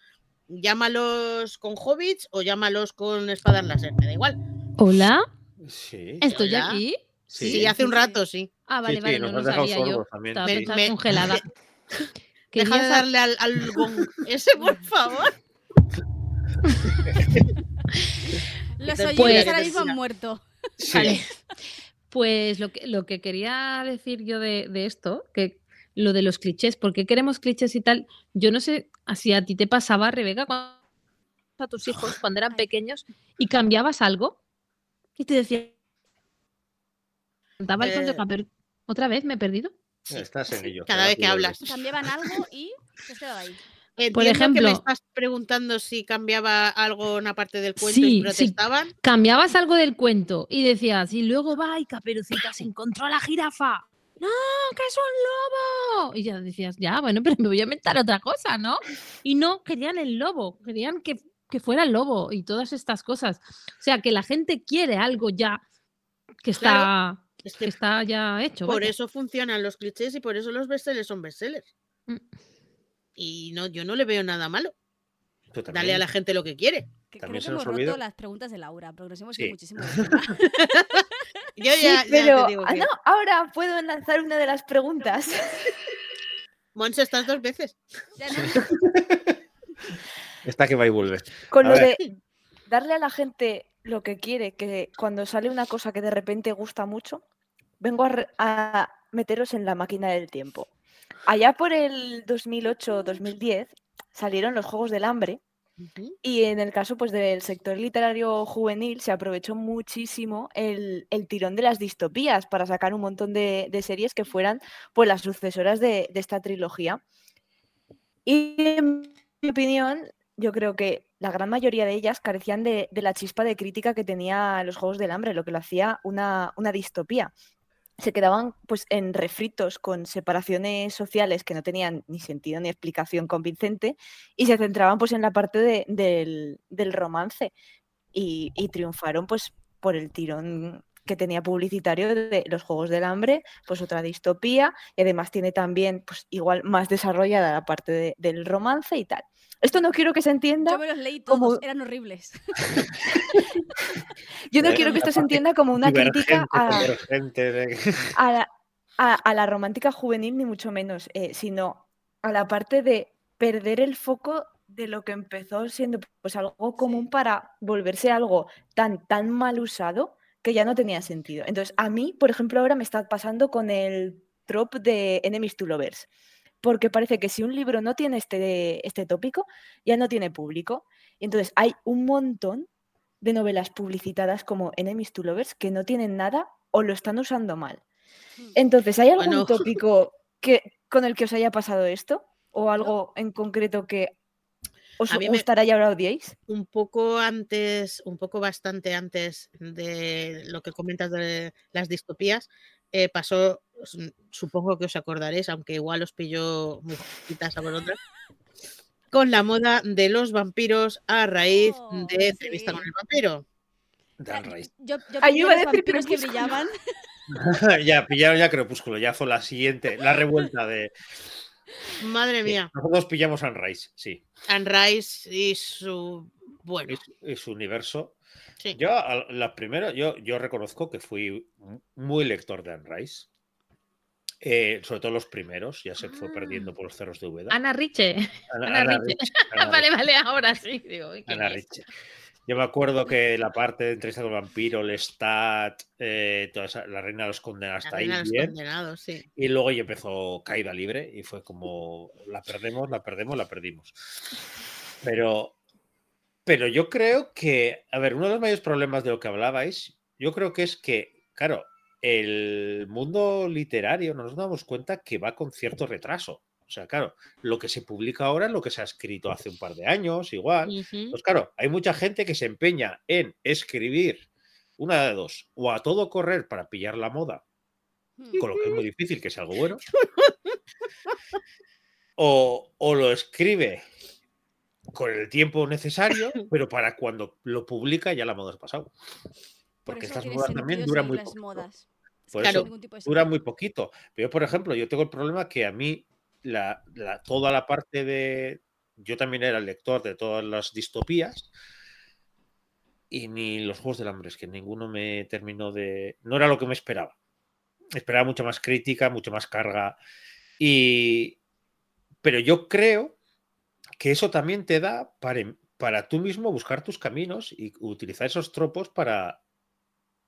Llámalos con hobbits o llámalos con espadas láser, me da igual. Hola, Sí, estoy Hola. aquí. Sí, Sí. hace un rato, sí. Ah, vale, sí, vale, nos no, no sabía yo. también. Estaba, Me- estaba me- congelada. [LAUGHS] [LAUGHS] Deja de darle al, al gong [LAUGHS] ese, por favor. Los Pues- oyentes ahora mismo han muerto. Sí. Vale. Pues lo que, lo que quería decir yo de, de esto, que lo de los clichés, ¿por qué queremos clichés y tal? Yo no sé si a ti te pasaba, Rebeca, cuando a tus hijos [LAUGHS] cuando eran pequeños y cambiabas algo y te decía, contaba el cuento, Eh. pero otra vez me he perdido. Sí. Estás en ello. Cada vez que hablas. Cambiaban [LAUGHS] algo y ahí. Entiendo que ejemplo- me estás preguntando si cambiaba algo una parte del cuento y Sí, sí. protestaban. cambiabas algo del cuento y decías, y luego va y Caperucita se encontró a la jirafa. No, que es un lobo. Y ya decías, ya, bueno, [LAUGHS] pero me voy a inventar otra cosa, ¿no? Y no, querían el lobo, querían que, que fuera el lobo y todas estas cosas. O sea, que la gente quiere algo ya que está, Claro, Es que que está ya hecho. por vaya. eso funcionan los clichés y por eso los bestsellers son bestsellers. Mm. Y no, yo no le veo nada malo. Pero Dale a la gente lo que quiere. Que También creo que se nos hemos olvida- roto las preguntas de Laura, porque nos hemos ido Sí. muchísimo. [LAUGHS] Yo Sí, ya, ya pero te digo ah, que... no, ahora puedo lanzar una de las preguntas. Monse, estás dos veces. Ya [LAUGHS] no- Está que va y vuelve. Con A lo ver. de darle a la gente lo que quiere, que cuando sale una cosa que de repente gusta mucho, vengo a, a meteros en la máquina del tiempo. Allá por el 2008-2010 salieron los Juegos del Hambre Y en el caso pues, del sector literario juvenil se aprovechó muchísimo el, el tirón de las distopías para sacar un montón de, series que fueran pues, las sucesoras de, de esta trilogía. Y en mi opinión, yo creo que la gran mayoría de ellas carecían de, de la chispa de crítica que tenía los Juegos del Hambre, lo que lo hacía una, una distopía. Se quedaban pues en refritos con separaciones sociales que no tenían ni sentido ni explicación convincente y se centraban pues en la parte de- del, del romance y, y triunfaron pues por el tirón que tenía publicitario de los Juegos del Hambre, pues otra distopía y además tiene también pues igual más desarrollada la parte de- del romance y tal. Esto no quiero que se entienda, Yo me los leí todos, como- eran horribles. [LAUGHS] yo no quiero que esto se entienda como una crítica Divergente, a, convergente de- a la, a- a la romántica juvenil, ni mucho menos, eh, sino a la parte de perder el foco de lo que empezó siendo pues algo común para volverse algo tan, tan mal usado que ya no tenía sentido. Entonces, a mí, por ejemplo, ahora me está pasando con el trope de Enemies to Lovers, porque parece que si un libro no tiene este, este tópico, ya no tiene público. Y entonces hay un montón de novelas publicitadas como Enemies to Lovers que no tienen nada o lo están usando mal. Entonces, ¿hay algún Bueno. [LAUGHS] tópico que, con el que os haya pasado esto? ¿O algo en concreto que os A mí me- gustará y ahora odiéis? un poco antes, un poco bastante antes de lo que comentas de las distopías, eh, pasó, s- supongo que os acordaréis, aunque igual os pilló muy a vosotras, con la moda de los vampiros a raíz Oh, de entrevista con el vampiro. Yo, yo Ay, iba a decir vampiros que brillaban. [LAUGHS] ya, pillaron ya Crepúsculo, ya fue la siguiente, la revuelta de. Madre Sí, mía, Nosotros pillamos a Rice, sí. Anne Rice y su bueno, es su universo. sí. Yo, la primera, yo, yo reconozco que fui mu- muy lector de Anne Rice. Eh, sobre todo los primeros, ya se fue Ah. perdiendo por los cerros de Úbeda. Ana Riche. Ana, Ana Ana Riche. Rich, Ana [LAUGHS] vale, vale, ahora sí. Digo, ¿y Ana es? Yo me acuerdo que la parte de entrevista con el vampiro, Lestat, eh, toda esa- la reina de los condenados La ahí reina de los bien. condenados, sí. Y luego ya empezó caída libre y fue como la perdemos, la perdemos, la perdimos. Pero, pero yo creo que, a ver, uno de los mayores problemas de lo que hablabais, yo creo que es que, claro, el mundo literario nos damos cuenta que va con cierto retraso. O sea, claro, lo que se publica ahora es lo que se ha escrito hace un par de años, igual. Pues claro, hay mucha gente que se empeña en escribir una de dos, o a todo correr para pillar la moda, con lo que es muy difícil que sea algo bueno. O, o lo escribe con el tiempo necesario, [LAUGHS] pero para cuando lo publica ya la moda ha pasado. Por Porque estas modas también duran muy poquito. modas. Por Claro. eso dura muy poquito. Pero yo, por ejemplo, yo tengo el problema que a mí la, toda la parte de... Yo también era el lector de todas las distopías y ni los Juegos del Hambre, es que ninguno me terminó de... No era lo que me esperaba. Esperaba mucha más crítica, mucha más carga. Y... Pero yo creo que eso también te da para, para tú mismo buscar tus caminos y utilizar esos tropos para,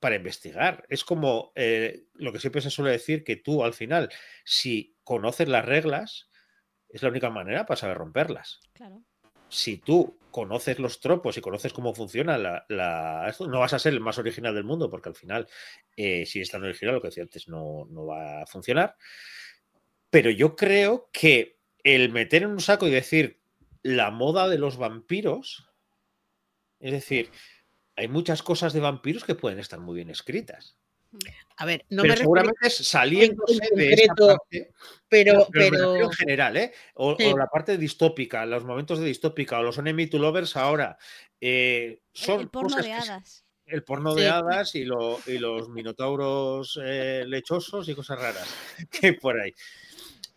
para investigar. Es como eh, lo que siempre se suele decir, que tú al final, si conoces las reglas, es la única manera para saber romperlas. Claro. Si tú conoces los tropos y conoces cómo funciona la, no vas a ser el más original del mundo, porque al final, eh, si es tan original, lo que decía antes, no, no va a funcionar. Pero yo creo que el meter en un saco y decir la moda de los vampiros. Es decir, hay muchas cosas de vampiros que pueden estar muy bien escritas. A ver, no pero me refiero, seguramente es saliéndose en de esa concreto, parte, pero, en general, ¿eh? O, Sí. o la parte distópica, los momentos de distópica, o los enemy to lovers ahora, eh, El, son el porno cosas de que hadas. el porno Sí. de hadas y, lo- y los minotauros eh, lechosos y cosas raras [LAUGHS] que hay por ahí.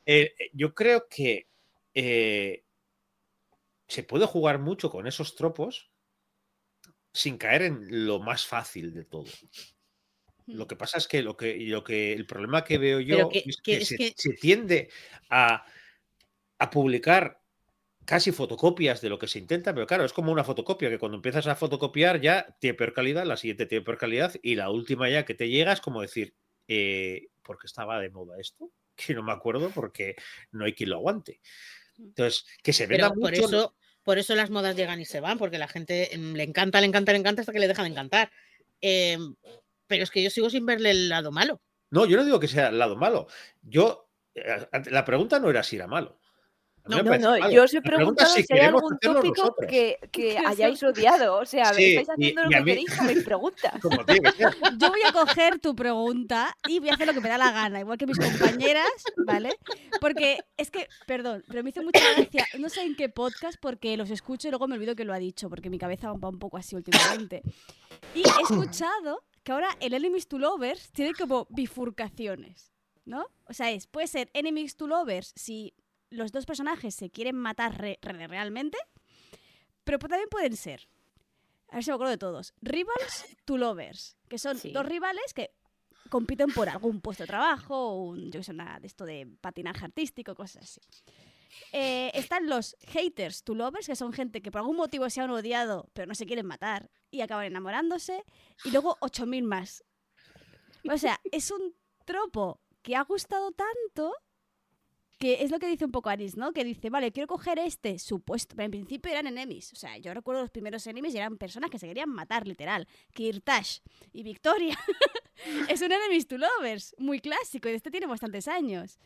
Eh, eh, yo creo que eh, se puede jugar mucho con esos tropos sin caer en lo más fácil de todo. Lo que pasa es que lo que, lo que el problema que veo yo que- es que que, es se, que- se tiende a, a publicar casi fotocopias de lo que se intenta, pero claro, es como una fotocopia que cuando empiezas a fotocopiar ya tiene peor calidad, la siguiente tiene peor calidad y la última ya que te llega es como decir, eh, ¿por qué estaba de moda esto? [LAUGHS] Que no me acuerdo porque no hay quien lo aguante. Entonces, que se venda pero por mucho. eso, por eso las modas llegan y se van, porque la gente mm, le encanta, le encanta, le encanta hasta que le deja de encantar. Em, pero es que yo sigo sin verle el lado malo. No, yo no digo que sea el lado malo. Yo, eh, la pregunta no era si era malo. No, no, malo. yo os he preguntado si si hay algún tópico que, que [LAUGHS] hayáis odiado. O sea, Sí, estáis y- haciendo y lo a que mí- queréis con mis preguntas. [LAUGHS] [LAUGHS] Yo voy a coger tu pregunta y voy a hacer lo que me da la gana, igual que mis compañeras, ¿vale? Porque es que, perdón, pero me hizo mucha gracia, no sé en qué podcast, porque los escucho y luego me olvido que lo ha dicho, porque mi cabeza va un poco así últimamente. Y he [COUGHS] escuchado que ahora el Enemies to Lovers tiene como bifurcaciones, ¿no? O sea, es, puede ser Enemies to Lovers si los dos personajes se quieren matar re- re- realmente, pero también pueden ser, a ver si me acuerdo de todos, Rivals to Lovers, que son Sí. dos rivales que compiten por algún puesto de trabajo, un, yo que sé, nada de esto de patinaje artístico, cosas así. Eh, están los haters to lovers, que son gente que por algún motivo se han odiado, pero no se quieren matar y acaban enamorándose. Y luego 8000 más. O sea, es un tropo que ha gustado tanto es lo que dice un poco Aris, ¿no? Que dice, vale, quiero coger este supuesto. Pero en principio eran enemies. O sea, yo recuerdo los primeros enemies y eran personas que se querían matar, literal. Kirtash y Victoria. [LAUGHS] es un enemies to lovers, muy clásico. Y este tiene bastantes años.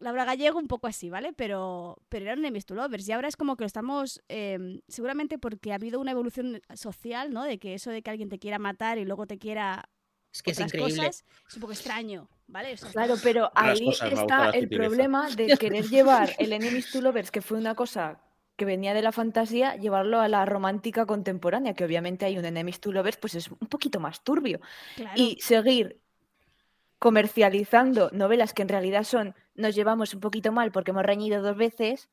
Laura Gallego un poco así, ¿vale? Pero, pero eran enemies to lovers. Y ahora es como que lo estamos, eh, seguramente porque ha habido una evolución social, ¿no? De que eso de que alguien te quiera matar y luego te quiera Es que es increíble. cosas es un poco extraño, ¿vale? O sea, Claro, pero ahí está el problema de [LAUGHS] querer llevar el Enemies to Lovers, que fue una cosa que venía de la fantasía, llevarlo a la romántica contemporánea, que obviamente hay un Enemies to Lovers, pues es un poquito más turbio. claro. Y seguir comercializando novelas que en realidad son nos llevamos un poquito mal porque hemos reñido dos veces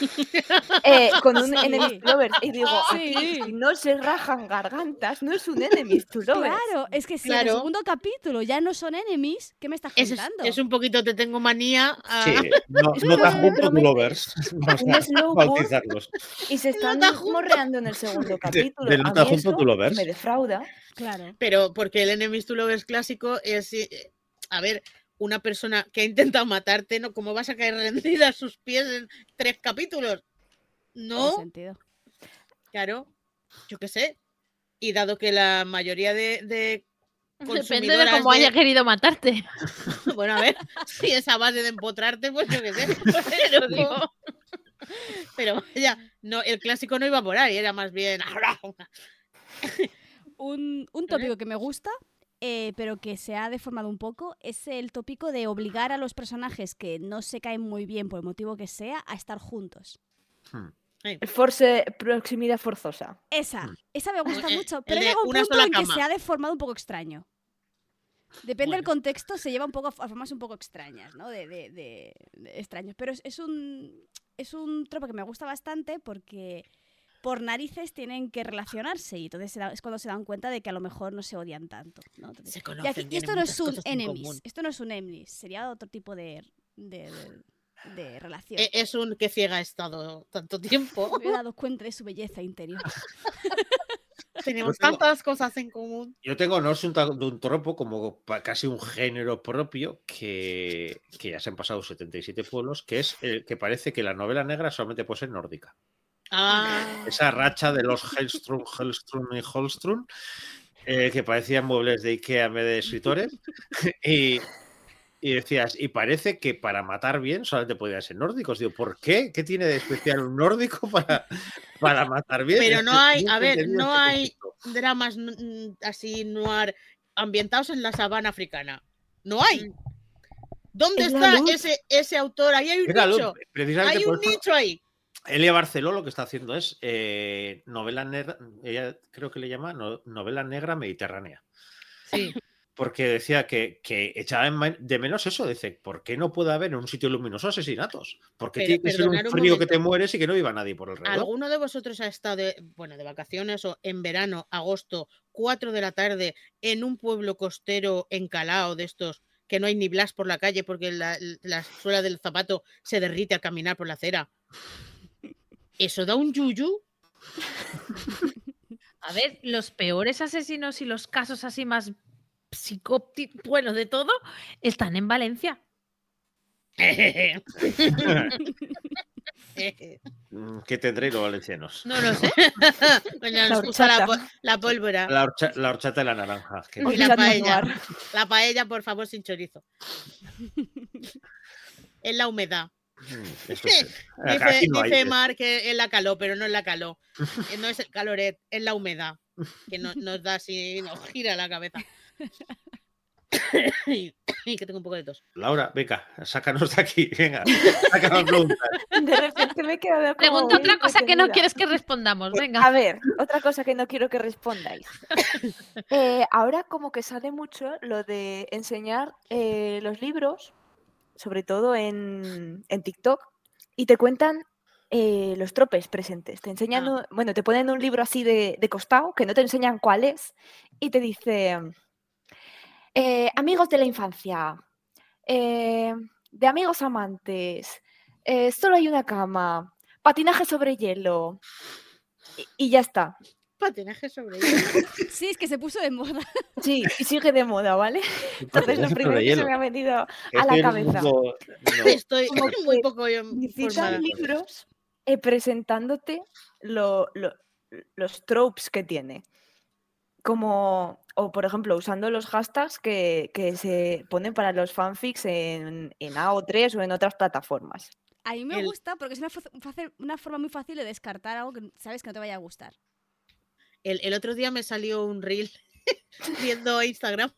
[LAUGHS] eh, con un Sí. enemies to lovers y digo aquí Sí. si no se rajan gargantas no es un enemies to lovers Claro, es que si en el Claro. segundo capítulo ya no son enemies, ¿qué me estás Es, contando? es un poquito te tengo manía. a- Sí, no, [LAUGHS] no tan [LAUGHS] juntos lovers. Vamos un a slow burn. bautizarlos. y se están morreando en el segundo capítulo a mí junto eso to lovers. me defrauda Claro. Pero porque el Enemies to Lovers clásico es. eh, A ver, una persona que ha intentado matarte, ¿no? ¿Cómo vas a caer rendida a sus pies en tres capítulos? No, sentido. claro. Yo qué sé. Y dado que la mayoría de, de [LAUGHS] Depende de cómo haya querido matarte. [LAUGHS] Bueno, a ver, [LAUGHS] si es a base de empotrarte, pues yo qué sé. Pero digo, Pero vaya, no, el clásico no iba por ahí, era más bien. Un, un tópico que me gusta, eh, pero que se ha deformado un poco, es el tópico de obligar a los personajes que no se caen muy bien por el motivo que sea a estar juntos. Hmm. force proximidad forzosa Esa, Mm. esa me gusta Eh, mucho, el pero llega un punto en que cama. se ha deformado un poco extraño. Depende del contexto, se lleva un poco a formas un poco extrañas, ¿no? De, de- de- de extraños. Pero es, es un es un tropo que me gusta bastante porque por narices tienen que relacionarse y entonces es cuando se dan cuenta de que a lo mejor no se odian tanto. ¿no? Entonces, Se y, aquí- esto no es un enemies, esto no es un enemies, sería otro tipo de, de, de- de relación. E- Es un que ciega ha estado tanto tiempo. [LAUGHS] Me he dado cuenta de su belleza interior. [LAUGHS] Tenemos tengo- tantas cosas en común. Yo tengo no es un, de un tropo como casi un género propio que, que ya se han pasado 77 pueblos, que es el que parece que la novela negra solamente puede ser nórdica. Ah, Esa racha de los Hellstrom, Hellstrom y Holstrom, eh, que parecían muebles de Ikea en vez de escritores. [LAUGHS] y, y decías, y parece que para matar bien solamente podían ser nórdicos. Digo, ¿por qué? ¿Qué tiene de especial un nórdico para, para matar bien? Pero no hay, a ver, no este hay dramas mm, así noir ambientados en la sabana africana. No hay. ¿Dónde Es la está ese, ese autor? Ahí hay un nicho. Hay un nicho ahí. Elia Barceló lo que está haciendo es eh, novela negra, ella creo que le llama no- novela negra mediterránea. Sí. Porque decía que, que echaba de menos eso. Dice, ¿por qué no puede haber en un sitio luminoso asesinatos? Porque tiene que ser un frío que te mueres y que no viva nadie por alrededor. ¿Alguno de vosotros ha estado de, bueno, de vacaciones o en verano, agosto, 4 de la tarde, en un pueblo costero encalado de estos que no hay ni blas por la calle porque la, la suela del zapato se derrite al caminar por la acera? ¿Eso da un yuyu? [LAUGHS] A ver, los peores asesinos y los casos así más psicópticos, bueno, de todo, están en Valencia. [LAUGHS] ¿Qué tendréis los valencianos? No lo sé. [LAUGHS] Bueno, La nos gusta la, pólvora. La, horcha- la horchata de la naranja. que Y la paella. La paella, por favor, sin chorizo. Es la humedad. Mm, [LAUGHS] Dice, aquí no dice. Mar que es la calor, pero no es la calor. Eh, No es el caloret, es la humedad. Que no- [LAUGHS] nos da así, nos gira la cabeza. [LAUGHS] [COUGHS] y que tengo un poco de tos. Laura, venga, sácanos de aquí. Venga, sácanos preguntas. De repente me he quedado Pregunta otra cosa que no quieres que respondamos. Eh, Venga. A ver, otra cosa que no quiero que respondáis. Eh, ahora como que sale mucho lo de enseñar eh, los libros, sobre todo en, en TikTok, y te cuentan eh, los tropes presentes. Te enseñan, Ah. bueno, te ponen un libro así de, de costado, que no te enseñan cuál es, y te dice, eh, amigos de la infancia, eh, de amigos amantes, solo hay una cama, patinaje sobre hielo, y- y ya está. Patinaje sobre hielo. [LAUGHS] Sí, es que se puso de moda. Sí, y sigue de moda, ¿vale? Entonces lo primero que se me ha venido a la cabeza. mundo- no. Estoy Como muy poco yo libros eh, presentándote lo- lo- los tropes que tiene. Como, o por ejemplo, usando los hashtags que, que se ponen para los fanfics en, en AO3 o en otras plataformas. A mí me El- gusta porque es una forma muy fácil de descartar algo que sabes que no te vaya a gustar. El, el otro día me salió un reel [LAUGHS] viendo Instagram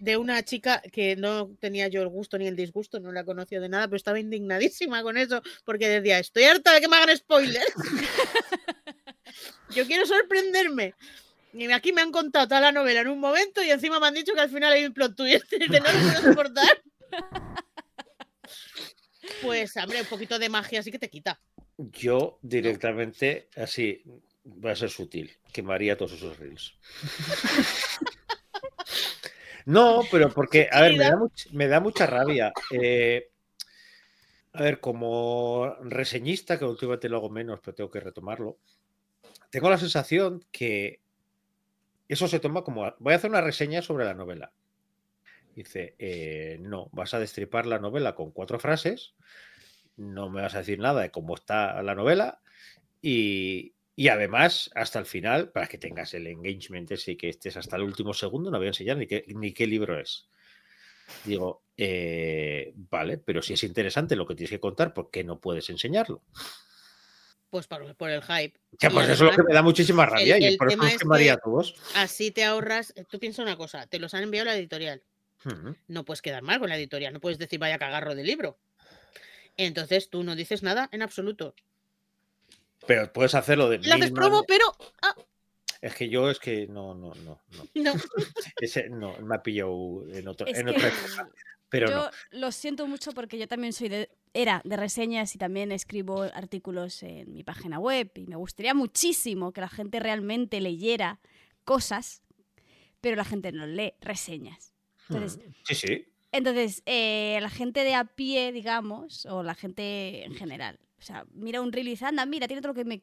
de una chica que no tenía yo el gusto ni el disgusto, no la conocía de nada, pero estaba indignadísima con eso porque decía, estoy harta de que me hagan spoilers. [LAUGHS] yo quiero sorprenderme. Y aquí me han contado toda la novela en un momento y encima me han dicho que al final hay un plot twist. [LAUGHS] y dice, no lo puedo soportar. Pues, hombre, un poquito de magia así que te quita. Yo directamente, así, voy a ser sutil, quemaría todos esos reels. [LAUGHS] No, pero porque, a ver, me da, much- me da mucha rabia. Eh, a ver, como reseñista, que últimamente lo hago menos, pero tengo que retomarlo, tengo la sensación que eso se toma como, voy a hacer una reseña sobre la novela. Dice, eh, no, vas a destripar la novela con cuatro frases, no me vas a decir nada de cómo está la novela y, y además hasta el final, para que tengas el engagement ese y que estés hasta el último segundo, no voy a enseñar ni qué, ni qué libro es. Digo, eh, vale, pero si es interesante lo que tienes que contar, ¿por qué no puedes enseñarlo? Pues por, por el hype. Ya, pues eso es lo que me da muchísima rabia el y por eso es que- a todos. Así te ahorras. Tú piensa una cosa, te los han enviado la editorial. No puedes quedar mal con la editorial, no puedes decir vaya cagarro de libro. Entonces tú no dices nada en absoluto. Pero puedes hacerlo de mil promo, pero ah, Es que yo es que no, no, no, no. [LAUGHS] no. [LAUGHS] Ese no, me ha pillado en, otro, en que otra cosa. Pero yo no. lo siento mucho porque yo también soy de era de reseñas y también escribo artículos en mi página web y me gustaría muchísimo que la gente realmente leyera cosas, pero la gente no lee reseñas. Entonces, Mm, Sí, sí. Entonces, eh, la gente de a pie, digamos, o la gente en general, o sea, mira un reel y anda, mira, tiene todo lo que, me-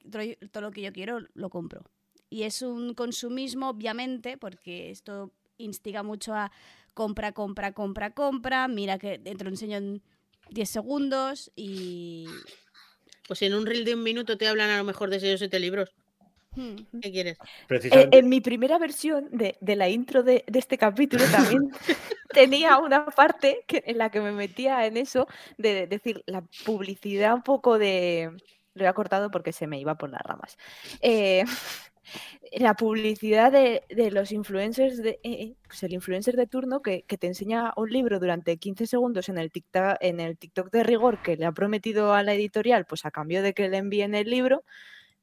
todo lo que yo quiero, lo compro. Y es un consumismo, obviamente, porque esto instiga mucho a compra, compra, compra, compra, mira que te lo enseño en 10 segundos y... Pues en un reel de un minuto te hablan a lo mejor de 6 o 7 libros. Hmm. ¿Qué quieres? Eh, Precisamente. en mi primera versión de, de la intro de, de este capítulo también [LAUGHS] tenía una parte que, en la que me metía en eso de decir la publicidad un poco de... Lo he cortado porque se me iba por las ramas. Eh, [LAUGHS] la publicidad de, de los influencers, de, eh, pues el influencer de turno que, que te enseña un libro durante 15 segundos en el, TikTok, en el TikTok de rigor que le ha prometido a la editorial, pues a cambio de que le envíen el libro.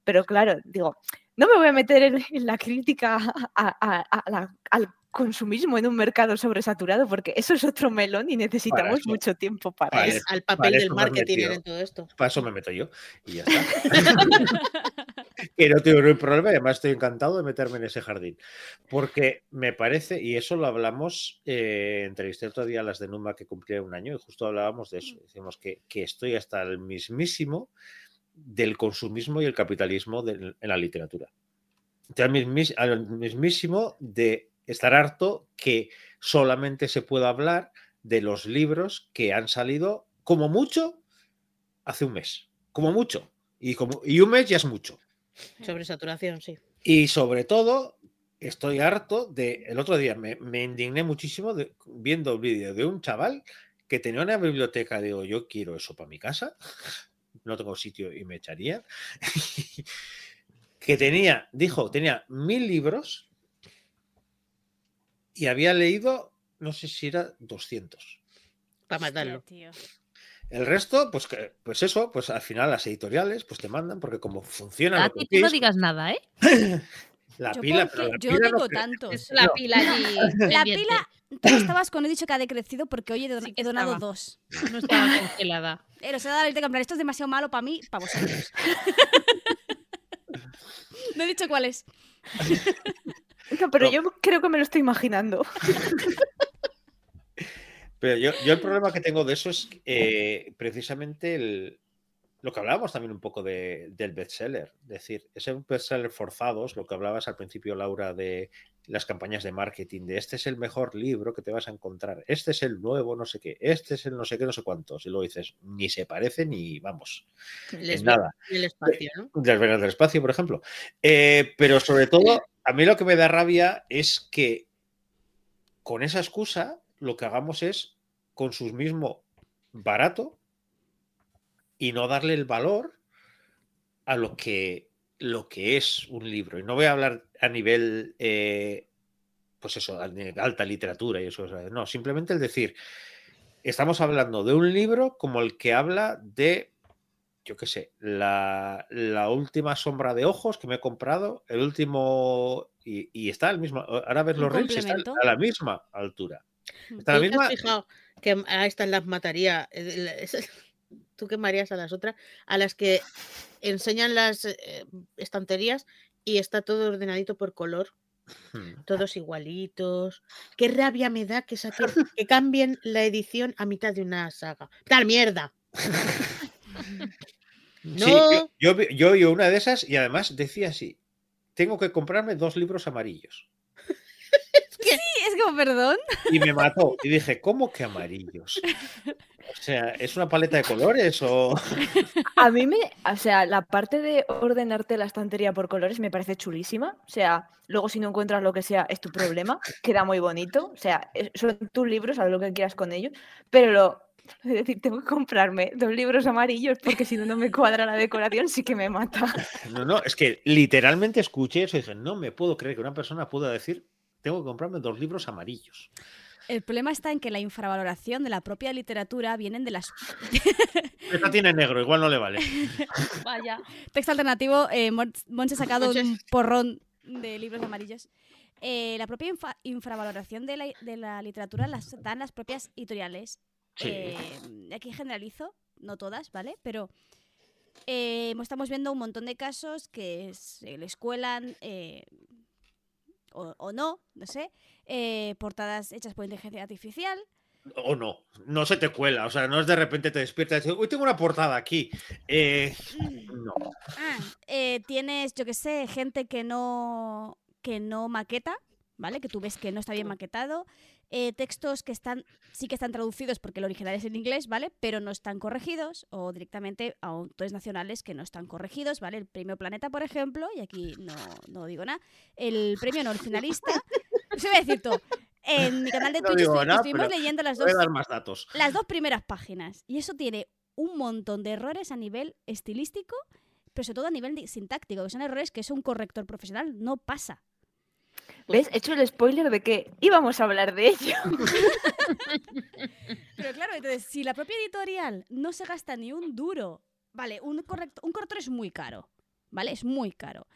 Pero claro, digo, no me voy a meter en, [LAUGHS] en la crítica a- a- a la- al consumismo en un mercado sobresaturado, porque eso es otro melón y necesitamos eso- mucho tiempo para para eso. Es al papel del me marketing metido. en todo esto. Para eso me meto yo y ya está. [LAUGHS] que no tengo ningún problema y además estoy encantado de meterme en ese jardín. Porque me parece, y eso lo hablamos, eh, entrevisté otro día a las de Numa que cumplieron un año y justo hablábamos de eso. Decimos que, que estoy hasta el mismísimo del consumismo y el capitalismo en la literatura. Al, mismis- al mismísimo de estar harto que solamente se pueda hablar de los libros que han salido como mucho hace un mes. Como mucho. Y, como, y un mes ya es mucho. Sobresaturación, sí. Y sobre todo, estoy harto de. El otro día me, me indigné muchísimo de- viendo el vídeo de un chaval que tenía una biblioteca. Digo, yo quiero eso para mi casa. No tengo sitio y me echaría. [LAUGHS] que tenía, dijo, tenía mil libros y había leído, no sé si era 200. Para matarlo. tío. El resto, pues, que- pues eso, pues al final las editoriales pues te mandan, porque como funciona A ti que tú no digas nada, ¿eh? [LAUGHS] la Yo, pila, pero la yo no pila tengo cre- tantos. Es la No. pila allí. [LAUGHS] La pila, tú estabas cuando he dicho que ha decrecido porque hoy he, don- Sí que he donado estaba. dos. No estaba congelada. Eh, los he dado en plan, esto es demasiado malo para mí, para vosotros. [LAUGHS] no he dicho cuáles. [LAUGHS] No, pero No. yo creo que me lo estoy imaginando. Pero yo, yo el problema que tengo de eso es eh, precisamente el- lo que hablábamos también un poco de- del bestseller. Es decir, ese bestseller forzados, lo que hablabas al principio, Laura, de las campañas de marketing, de este es el mejor libro que te vas a encontrar, este es el nuevo no sé qué, este es el no sé qué, no sé cuántos. Y luego dices, ni se parece ni vamos, Les nada. ve el espacio, ¿no? Las venas del espacio, por ejemplo. Eh, pero sobre todo, a mí lo que me da rabia es que con esa excusa lo que hagamos es consumismo barato y no darle el valor a lo que, lo que es un libro. Y no voy a hablar a nivel, eh, pues eso, alta literatura y eso. No, simplemente el decir, estamos hablando de un libro como el que habla de yo qué sé, la, la última sombra de ojos que me he comprado, el último. Y, y está al mismo. Ahora ves los y está a la misma altura. Está a ¿Tú la misma. has fijado que a estas las mataría? ¿Tú quemarías a las otras? A las que enseñan las eh, estanterías y está todo ordenadito por color, Hmm. todos igualitos. Qué rabia me da que, saquen- [LAUGHS] que cambien la edición a mitad de una saga. ¡Tal mierda! [LAUGHS] Sí, No. yo, yo, yo oí una de esas y además decía así: tengo que comprarme dos libros amarillos. Perdón. Y me mató. Y dije, ¿cómo que amarillos? O sea, ¿es una paleta de colores o.? A mí me, o sea, la parte de ordenarte la estantería por colores me parece chulísima. O sea, luego si no encuentras lo que sea, es tu problema. Queda muy bonito. O sea, son tus libros, haz lo que quieras con ellos. Pero lo, es decir, tengo que comprarme dos libros amarillos porque si no, no me cuadra la decoración, sí que me mata. No, no, es que literalmente escuché eso y dije, no me puedo creer que una persona pueda decir, tengo que comprarme dos libros amarillos. El problema está en que la infravaloración de la propia literatura vienen de las [LAUGHS] Esta tiene negro, igual no le vale. [LAUGHS] Vaya. texto alternativo. Eh, ha sacado un porrón de libros amarillos. Eh, la propia infravaloración de la, de la literatura las dan las propias editoriales. Sí. Eh, aquí generalizo, no todas, ¿vale? Pero eh, estamos viendo un montón de casos que se les cuelan eh, o, o no, no sé, eh, portadas hechas por inteligencia artificial. O no, no se te cuela, o sea, no es de repente te despiertas y dices, uy, tengo una portada aquí. Eh, no. Ah, eh, tienes, yo qué sé, gente que no, que no maqueta, ¿vale? Que tú ves que no está bien maquetado. Eh, textos que están, sí que están traducidos porque el original es en inglés, ¿vale? Pero no están corregidos o directamente a autores nacionales que no están corregidos, ¿vale? El premio Planeta, por ejemplo, y aquí no, no digo nada, el premio no originalista, [LAUGHS] se voy a decir todo. En mi canal de No Twitch digo estoy- nada, estuvimos leyendo las dos, más datos. las dos primeras páginas. Y eso tiene un montón de errores a nivel estilístico, pero sobre todo a nivel sintáctico, que son errores que eso un corrector profesional no pasa. ¿Ves? He hecho el spoiler de que íbamos a hablar de ello. [LAUGHS] Pero claro, entonces, si la propia editorial no se gasta ni un duro, vale, un, correcto, un corrector es muy caro, ¿vale? Es muy caro.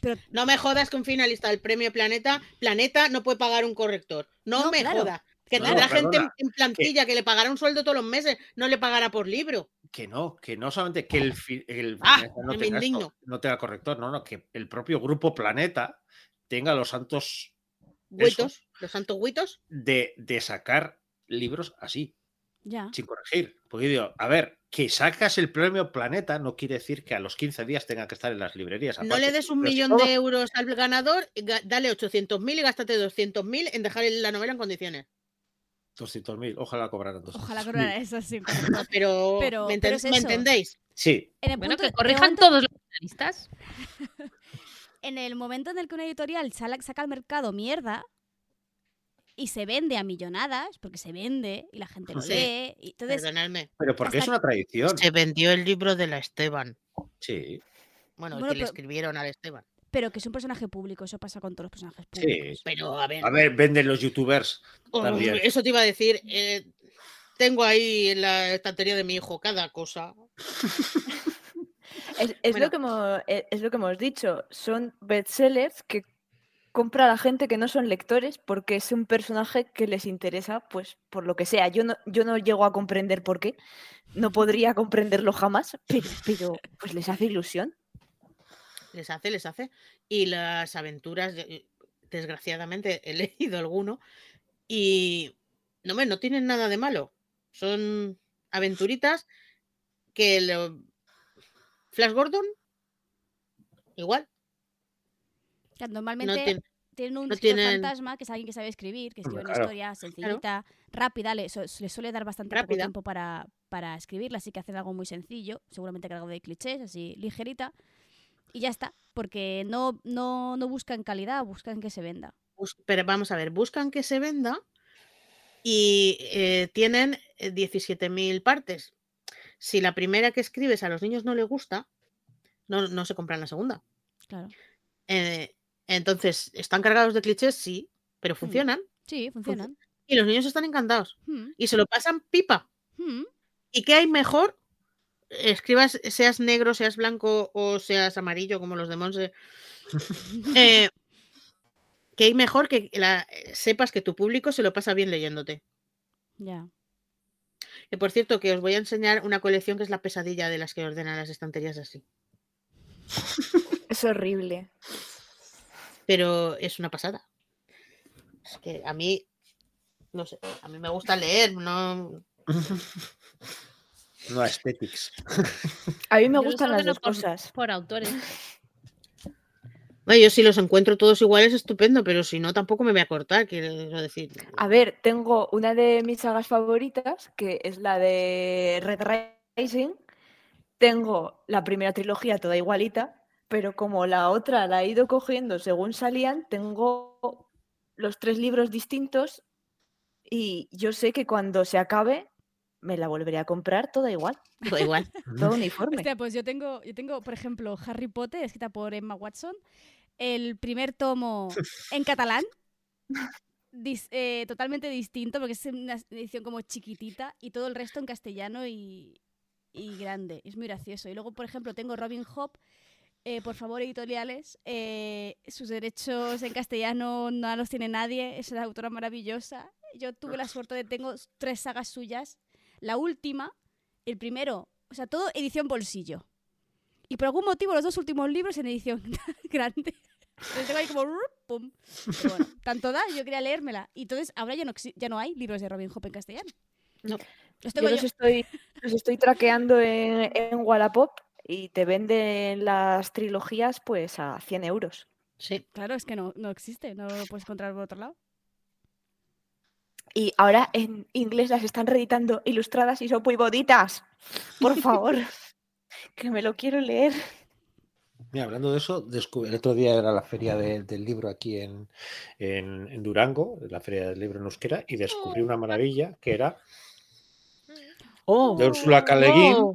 Pero No me jodas que un finalista del premio Planeta, Planeta no puede pagar un corrector. No, No, me claro. jodas. Que No, tendrá gente en, plantilla que... le pagará un sueldo todos los meses, no le pagará por libro. Que no, que no solamente que el, el Ah, tenga no tenga corrector, no, no, que el propio grupo Planeta tenga los santos Huitos, los santos huitos. de, de sacar libros así, ya. sin corregir. Porque digo, a ver, que sacas el premio Planeta no quiere decir que a los 15 días tenga que estar en las librerías. No aparte. le des un Pero si millón de euros al ganador, ga- dale 800.000 y gástate 200.000 en dejar la novela en condiciones. 200.000, ojalá cobraran 200.000. Ojalá cobrara eso sí. Pero, [LAUGHS] Pero- ¿me, pero es ¿me eso. entendéis? Sí, En el, Bueno, punto- que corrijan momento- todos los finalistas. [LAUGHS] en el momento en el que una editorial saca al mercado mierda y se vende a millonadas, porque se vende y la gente lo Sí. lee, y entonces Perdonadme. pero porque es una tradición. Se vendió el libro de la Esteban. Sí, Bueno, el Bueno, que le escribieron al Esteban. pero que es un personaje público, eso pasa con todos los personajes sí. públicos. Pero a ver, A ver, venden los youtubers. oh, también. eso te iba a decir. eh, tengo ahí en la estantería de mi hijo cada cosa. [LAUGHS] Es, es Bueno. lo que hemos, e- es lo que hemos dicho. Son bestsellers que compra la gente que no son lectores porque es un personaje que les interesa, pues por lo que sea. Yo no, yo no llego a comprender por qué. No podría comprenderlo jamás, pero, pero pues les hace ilusión. Les hace, les hace. Y las aventuras, de- desgraciadamente he [LAUGHS] leído alguno y no, no tienen nada de malo. Son aventuritas que lo- Flash Gordon, igual. No normalmente tiene- tienen un no escritor tienen- fantasma que es alguien que sabe escribir, que escribe una historia sencillita, rápida, le, le suele dar bastante poco tiempo para, para escribirla, así que hacen algo muy sencillo, seguramente cargado de clichés, así ligerita, y ya está, porque no, no, no buscan calidad, buscan que se venda. pero vamos a ver, buscan que se venda y eh, tienen eh, 17.000 partes. Si la primera que escribes a los niños no les gusta, no, no se compran la segunda. Claro. Eh, entonces, ¿están cargados de clichés? Sí, pero funcionan Sí, funcionan. y los niños están encantados Hmm, y se lo pasan pipa. hmm. ¿Y qué hay mejor? Escribas, seas negro, seas blanco o seas amarillo, como los de Monse. [LAUGHS] eh, ¿Qué hay mejor que la- sepas que tu público se lo pasa bien leyéndote? Ya. Que por cierto, que os voy a enseñar una colección que es la pesadilla de las que ordenan las estanterías así. Es horrible. Pero es una pasada. Es que a mí, no sé, a mí me gusta leer, no. [LAUGHS] No aesthetics. A mí me Yo gustan las dos por- cosas. Por autores. Bueno, yo si los encuentro todos iguales, estupendo, pero si no, tampoco me voy a cortar, quiero decir. A ver, tengo una de mis sagas favoritas, que es la de Red Rising. Tengo la primera trilogía toda igualita, pero como la otra la he ido cogiendo según salían, tengo los tres libros distintos y yo sé que cuando se acabe me la volveré a comprar toda igual, Da igual. [LAUGHS] todo uniforme. Hostia, pues yo tengo, yo tengo, por ejemplo, Harry Potter, escrita por Emma Watson, el primer tomo [LAUGHS] en catalán, dis- eh, totalmente distinto, porque es una edición como chiquitita, y todo el resto en castellano y, y grande. Es muy gracioso. Y luego, por ejemplo, tengo Robin Hood, eh, por favor, editoriales, eh, sus derechos en castellano no los tiene nadie, es una autora maravillosa. Yo tuve la suerte de, tengo tres sagas suyas. La última, el primero, o sea, todo edición bolsillo. Y por algún motivo los dos últimos libros en edición [LAUGHS] grande. Entonces tengo ahí como... rup, pum. Pero bueno, tanto da, yo quería leérmela. Y entonces ahora ya no, ya no hay libros de Robin Hood en castellano. No. Los Yo tengo los yo. estoy, los estoy traqueando en, en Wallapop y te venden las trilogías pues a 100 euros. Sí. Claro, es que no, no existe, no lo puedes encontrar por otro lado. Y ahora en inglés las están reeditando ilustradas y son muy bonitas. Por favor, [LAUGHS] que me lo quiero leer. Mira, hablando de eso, el otro día era la feria de- del libro aquí en, en- en Durango, la feria del libro en euskera, y descubrí una maravilla que era Oh, de Úrsula K. Le Guin, oh.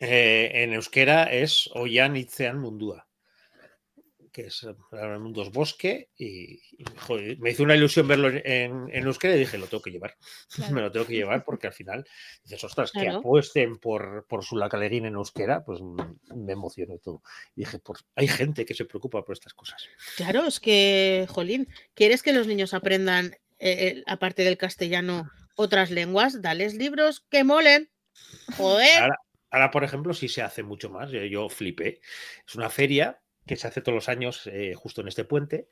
eh, en euskera es Oian Itzean Mundua, que es eh, Mundos Bosque, y, y, joder, me hizo una ilusión verlo en, en, euskera y dije, lo tengo que llevar, [LAUGHS] Claro. me lo tengo que llevar porque al final dices, ostras, que apuesten por, por. Le Guin en euskera, pues me emocionó todo. Y dije, pues hay gente que se preocupa por estas cosas. Claro, es que, Jolín, ¿quieres que los niños aprendan, eh, eh, aparte del castellano, otras lenguas? Dales libros que molen. Joder. Ahora, ahora, por ejemplo, sí se hace mucho más. Yo, yo flipé. Es una feria que se hace todos los años eh, justo en este puente.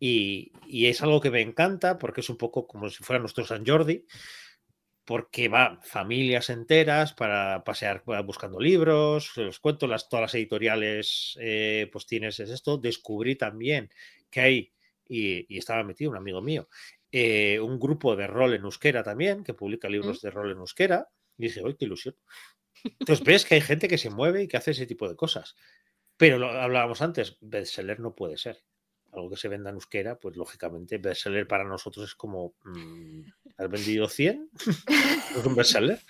Y, y es algo que me encanta porque es un poco como si fuera nuestro San Jordi, porque va familias enteras para pasear buscando libros, los cuento, las, todas las editoriales, eh, pues tienes es esto. Descubrí también que hay, y, y estaba metido un amigo mío, eh, un grupo de rol en euskera también, que publica libros de rol en euskera. Y dije, ¡ay, qué ilusión! Entonces ves que hay gente que se mueve y que hace ese tipo de cosas. Pero lo hablábamos antes, bestseller no puede ser. Algo que se venda en euskera, pues lógicamente bestseller para nosotros es como, mm, ¿has vendido 100? ¿No [LAUGHS] es un bestseller?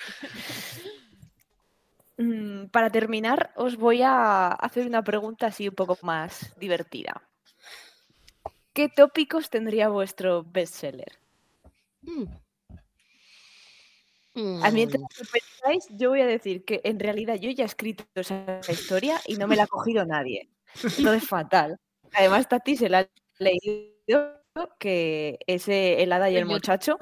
Mm, Para terminar, os voy a hacer una pregunta así un poco más divertida. ¿Qué tópicos tendría vuestro bestseller? Mm. A mientras que pensáis, yo voy a decir que en realidad yo ya he escrito esa historia y no me la ha cogido nadie. Entonces, fatal. Además, Tati se la ha leído que ese El hada y el muchacho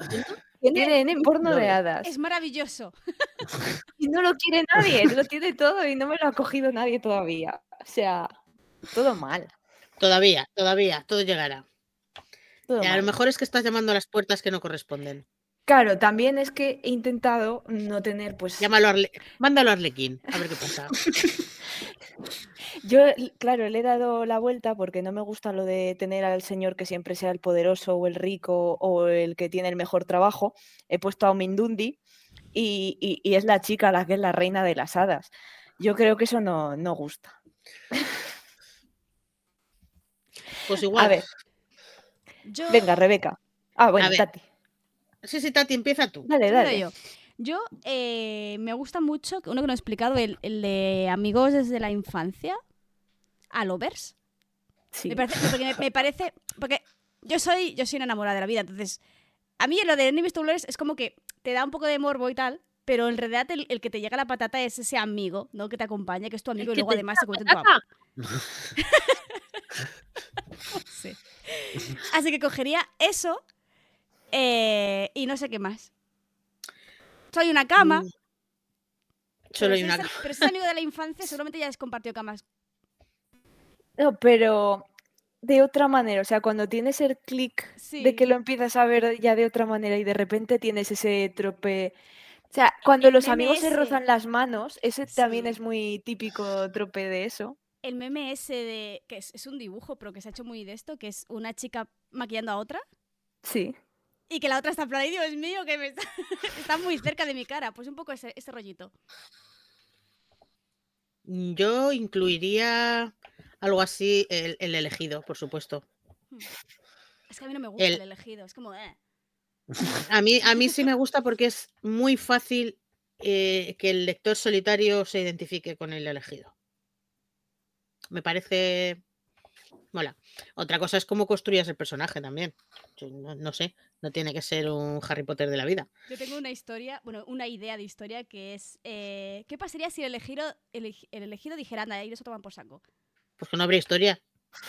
tienen en porno de hadas. Es maravilloso. [LAUGHS] Y no lo quiere nadie, lo tiene todo y no me lo ha cogido nadie todavía. O sea, todo mal. Todavía, todavía, todo llegará. todo Y a lo mejor es que estás llamando a las puertas que no corresponden. Claro, también es que he intentado no tener, pues. Llámalo a Arle- Mándalo a Arlequín, a ver qué pasa. [LAUGHS] Yo, claro, le he dado la vuelta porque no me gusta lo de tener al señor que siempre sea el poderoso o el rico o el que tiene el mejor trabajo. He puesto a Mindundi y, y- y es la chica la que es la reina de las hadas. Yo creo que eso no, no gusta. Pues igual. A ver, Yo, venga, Rebeca. Ah, bueno. Tati. Sí, sí, Tati, empieza tú. Dale, dale. yo. Yo eh, me gusta mucho, uno que no he explicado, el, el de amigos desde la infancia, a lovers. Sí. Me parece, porque me, me parece, porque yo soy, yo soy una enamorada de la vida, entonces a mí lo de Enemies to Lovers es como que te da un poco de morbo y tal, pero en realidad el, el que te llega a la patata es ese amigo, ¿no? Que te acompaña, que es tu amigo y luego además se la en tu amor. patata. [LAUGHS] Sí. Así que cogería eso eh, y no sé qué más. Soy una cama. Mm, Solo hay una es- Pero si es amigo de la [LAUGHS] infancia, seguramente ya has compartido camas. No, pero de otra manera, o sea, cuando tienes el clic de que lo empiezas a ver ya de otra manera y de repente tienes ese trope. O sea, cuando El los amigos se rozan las manos, ese también es muy típico trope de eso. El meme ese de. que es, es un dibujo, pero que se ha hecho muy de esto, que es una chica maquillando a otra. Sí. Y que la otra está en plan, "Ay, Dios mío, que me está, [LAUGHS] está muy cerca de mi cara. Pues un poco ese, ese rollito. Yo incluiría algo así, el, el elegido, por supuesto. Es que a mí no me gusta el, El- elegido. Es como, eh. A mí, a mí sí me gusta porque es muy fácil eh, que el lector solitario se identifique con el elegido. Me parece. Mola. Otra cosa es cómo construyas el personaje también. Yo No, no sé, no tiene que ser un Harry Potter de la vida. Yo tengo una historia, bueno, una idea de historia que es. eh, ¿Qué pasaría si el elegido, el, el elegido dijera, anda, ahí eso toman por saco? Pues que no habría historia.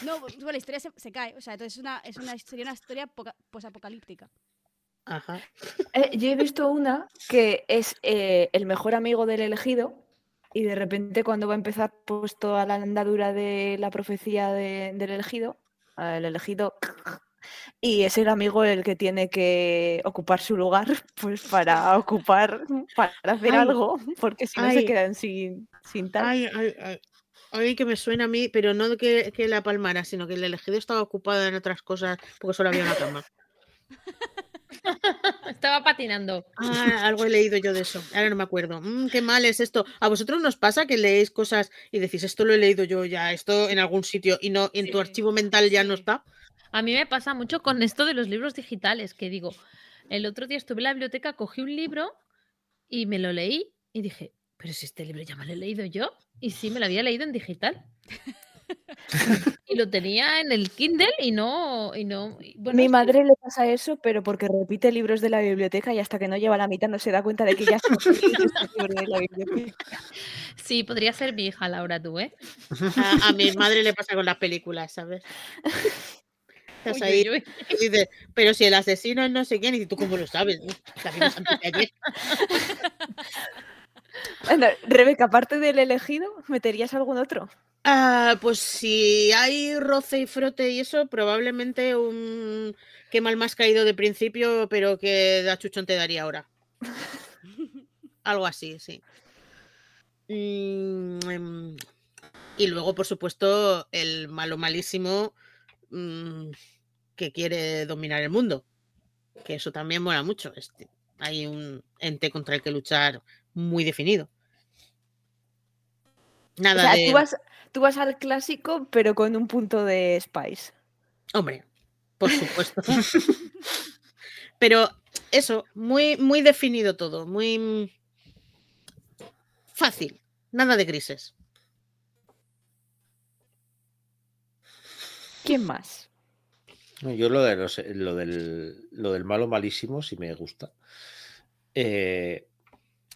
No, pues, bueno, la historia se, se cae. O sea, entonces es una, es una, sería una historia poca- posapocalíptica. Ajá. Eh, yo he visto una que es eh, el mejor amigo del elegido y de repente cuando va a empezar pues toda la andadura de la profecía de- del elegido, el elegido y es el amigo el que tiene que ocupar su lugar [LAUGHS] pues para ocupar, para hacer Ay. algo, porque si no se quedan sin, sin tal. Ay, que me suena a mí, pero no que, que la palmara, sino que el elegido estaba ocupado en otras cosas porque solo había una cama. [LAUGHS] [LAUGHS] Estaba patinando. Ah, algo he leído yo de eso. Ahora no me acuerdo. Mm, qué mal es esto. ¿A vosotros nos pasa que leéis cosas y decís, esto lo he leído yo ya, esto en algún sitio y no en tu archivo mental ya no está? A mí me pasa mucho con esto de los libros digitales, que digo, el otro día estuve en la biblioteca, cogí un libro y me lo leí y dije, pero si este libro ya me lo he leído yo, y sí, me lo había leído en digital. Y lo tenía en el Kindle y no, y no. y bueno, Mi madre le pasa eso, pero porque repite libros de la biblioteca y hasta que no lleva la mitad no se da cuenta de que ya se ha leído [LAUGHS] ese libro de la biblioteca. Sí, podría ser mi hija, Laura, tú, ¿eh? A, a mi madre le pasa con las películas, ¿sabes? Estás Uy, ahí uy, uy. y dices, pero si el asesino es no sé quién, y tú cómo lo sabes. Anda, Rebeca, aparte del elegido, ¿meterías algún otro? Ah, pues si hay roce y frote y eso, probablemente un qué mal más caído de principio, pero que da chuchón te daría ahora. Algo así, sí. Mm, em, y luego, por supuesto, el malo malísimo mm, que quiere dominar el mundo. Que eso también mola mucho. Este, hay un ente contra el que luchar muy definido. O Nada sea, de. tú vas, tú vas al clásico, pero con un punto de Spice. Hombre, por supuesto. Pero eso, muy, muy definido todo, muy fácil, nada de grises. ¿Quién más? Yo lo, de los- lo, del, lo del malo malísimo sí me gusta. Eh,